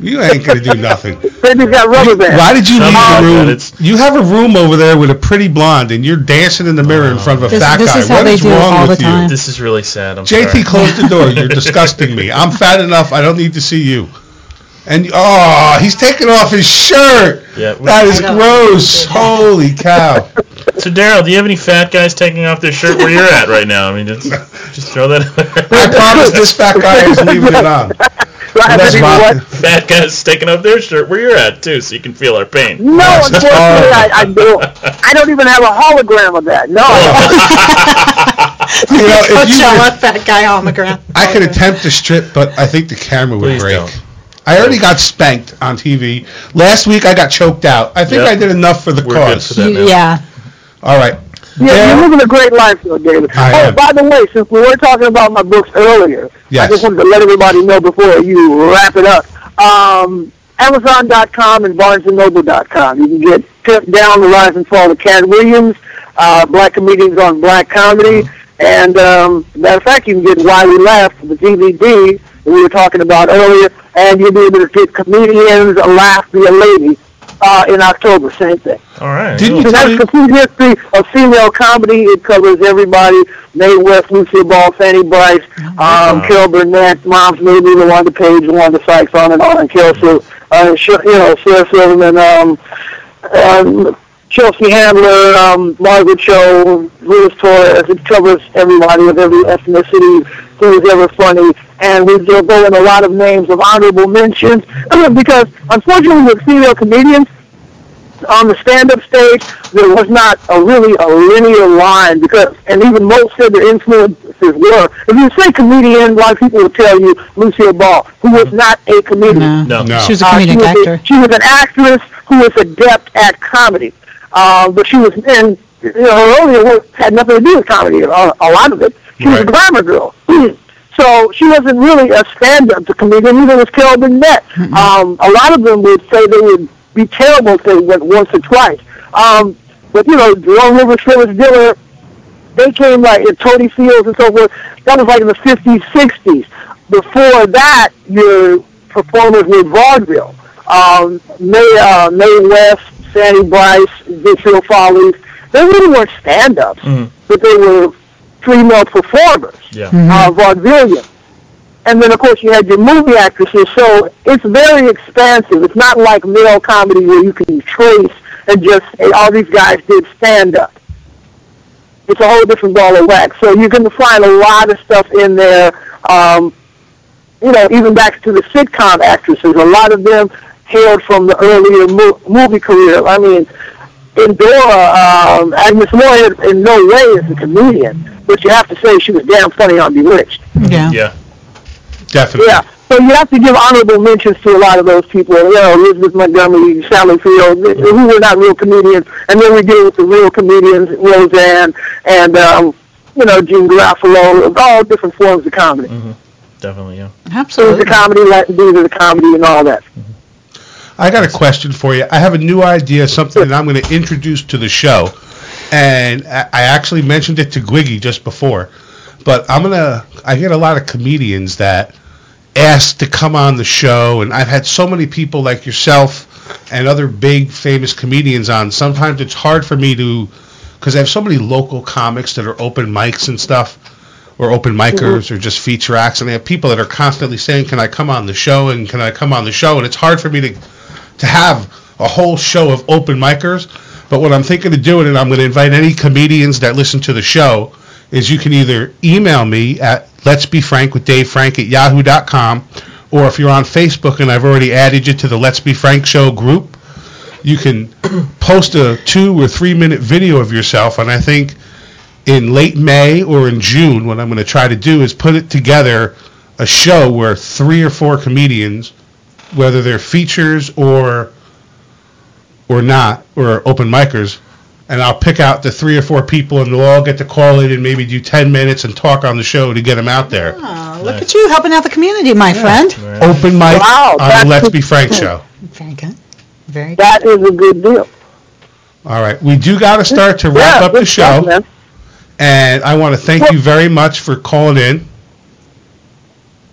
You ain't going to do nothing. Baby's got rubber bands. Why did you Something leave like the room? it's- You have a room over there with a pretty blonde, and you're dancing in the mirror in front of a This- fat this guy. is how What they is do wrong all with the you? This is really sad. I'm JT, sorry. close the door. You're disgusting me. I'm fat enough. I don't need to see you. And oh, he's taking off his shirt. Yeah, That is gross. Holy cow. So Darryl, do you have any fat guys taking off their shirt where you're at right now? I mean, it's, just throw that. I promise this fat guy is leaving it on. Right, That's baby, my- fat guys taking off their shirt where you're at too, so you can feel our pain. No, Yes, unfortunately, I, I don't. I don't even have a hologram of that. No. Oh. You know, if you Coachella, were- fat guy on the ground. I could attempt to strip, but I think the camera would Please break. don't. I already got spanked on TV. Last week I got choked out. I think Yep. I did enough for the We're good cause. for that now. Yeah. All right. Yeah, Yeah. you're living a great life, though, David. I oh, am. by the way, since we were talking about my books earlier, Yes. I just wanted to let everybody know before you wrap it up. Um, Amazon.com and BarnesandNoble.com. You can get Tip Down the Rise and Fall of Katt Williams, uh, Black Comedians on Black Comedy, and um, matter of fact, you can get Why We Laugh, the DVD that we were talking about earlier, and you'll be able to get Comediennes Laugh Be a Lady uh, in October, same thing. All right. Didn't So you tell that's me? complete history of female comedy. It covers everybody: Mae West, Lucille Ball, Fanny Brice, um, Carol Burnett, Moms Mabley, LaWanda Page, LaWanda Sykes, on and on. And Kelsey, uh, Sh- you know, Sarah Silverman, um, um, Chelsea Handler, um, Margaret Cho, Louis Torres. It covers everybody of every ethnicity who is ever funny. And we will go in a lot of names of honorable mentions because, unfortunately, with female comedians, on the stand-up stage, there was not a really a linear line because, and even most said their influences were. If you say comedian, a lot of people will tell you Lucille Ball, who was not a comedian. No. No. No. She was a Uh, comedic she, was actor. A, she was an actress who was adept at comedy, uh, but she was and you know her earlier work had nothing to do with comedy. A, a lot of it. She was a glamour girl. So she wasn't really a stand-up comedian. Neither was Carol Burnett. Um, a lot of them would say they would be terrible if they went once or twice. Um, but you know, Joan Rivers, Phyllis Diller, they came like in Totie Fields and so forth. That was like in the 50s, 60s. Before that, your performers were vaudeville. Um, Mae, uh, Mae West, Sandy Bryce, Ziegfeld Follies. They really weren't stand-ups, Mhm. but they were female performers Yeah. uh, vaudevillian. And then, of course, you had your movie actresses. So it's very expansive. It's not like male comedy where you can trace and just say, all these guys did stand-up. It's a whole different ball of wax. So you can find a lot of stuff in there. Um, you know, even back to the sitcom actresses, a lot of them hailed from the earlier mo- movie career. I mean, Endora, um, Agnes Moore in no way is a comedian, but you have to say she was damn funny on Bewitched. Yeah. Yeah. Definitely. Yeah. So you have to give honorable mentions to a lot of those people. You know, Elizabeth Montgomery, Sally Field, who were not real comedians, and then we deal with the real comedians, Roseanne, and um, you know, Gene Garofalo, all different forms of comedy. Definitely. Yeah. Blues Absolutely. the comedy, Latin blues of the comedy, and all that. I got a question for you. I have a new idea, something that I'm going to introduce to the show, and I actually mentioned it to Gwiggy just before. But I'm gonna. I get a lot of comedians that ask to come on the show, and I've had so many people like yourself and other big famous comedians on. Sometimes it's hard for me to, because I have so many local comics that are open mics and stuff. or open micers mm-hmm. or just feature acts, and I have people that are constantly saying, "Can I come on the show?" and "Can I come on the show?" and it's hard for me to to have a whole show of open micers. But what I'm thinking of doing, and I'm going to invite any comedians that listen to the show, is you can either email me at let's be frank with Dave Frank at yahoo.com, or if you're on Facebook and I've already added you to the Let's Be Frank show group, you can post a two or three minute video of yourself. And I think in late May or in June, what I'm going to try to do is put it together a show where three or four comedians, whether they're features or or not, or open micers, and I'll pick out the three or four people, and they'll all get to call in and maybe do ten minutes and talk on the show to get them out there. Oh, look at you helping out the community, my friend. Open mic Wow, on the Let's Be Frank show. Very good. Very good. That is a good deal. All right, we do got to start to wrap yeah, up the good stuff, show, man. and I want to thank you very much for calling in.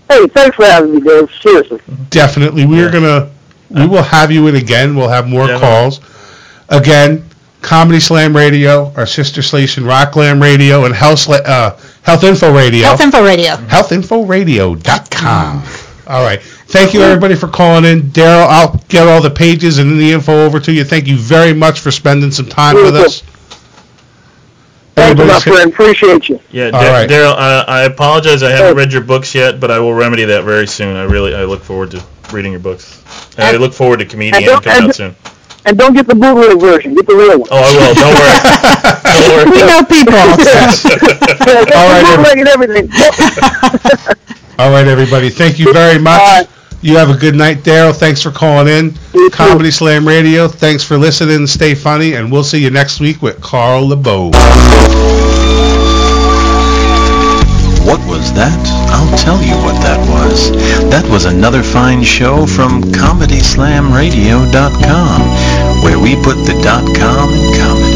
Hey, thanks for having me, Dave. Seriously. Definitely, we're gonna we will have you in again. We'll have more Definitely. calls. Again, Comedy Slam Radio, our sister station, Rock Rockland Radio, and Health Sla- uh, Health Info Radio. Health Info Radio. healthinforadio.com. All right. Thank you, everybody, for calling in. Darryl, I'll get all the pages and the info over to you. Thank you very much for spending some time with us. Thank you, my friend. Appreciate you. Yeah, All right. Darryl, I, I apologize. I haven't read your books yet, but I will remedy that very soon. I really, I look forward to reading your books. And I look forward to comedian and coming and- out soon. And don't get the bootleg version. Get the real one. Oh, I will. Don't worry. Don't worry. We know people. Yeah, All right, the bootleg and everything. All right, everybody. Thank you very much. All right. You have a good night, Darryl. Thanks for calling in. You too. Comedy Slam Radio. Thanks for listening. Stay funny, and we'll see you next week with Carl LaBove. What was that? I'll tell you what that was. That was another fine show from ComedySlamRadio.com, where we put the dot com in comedy.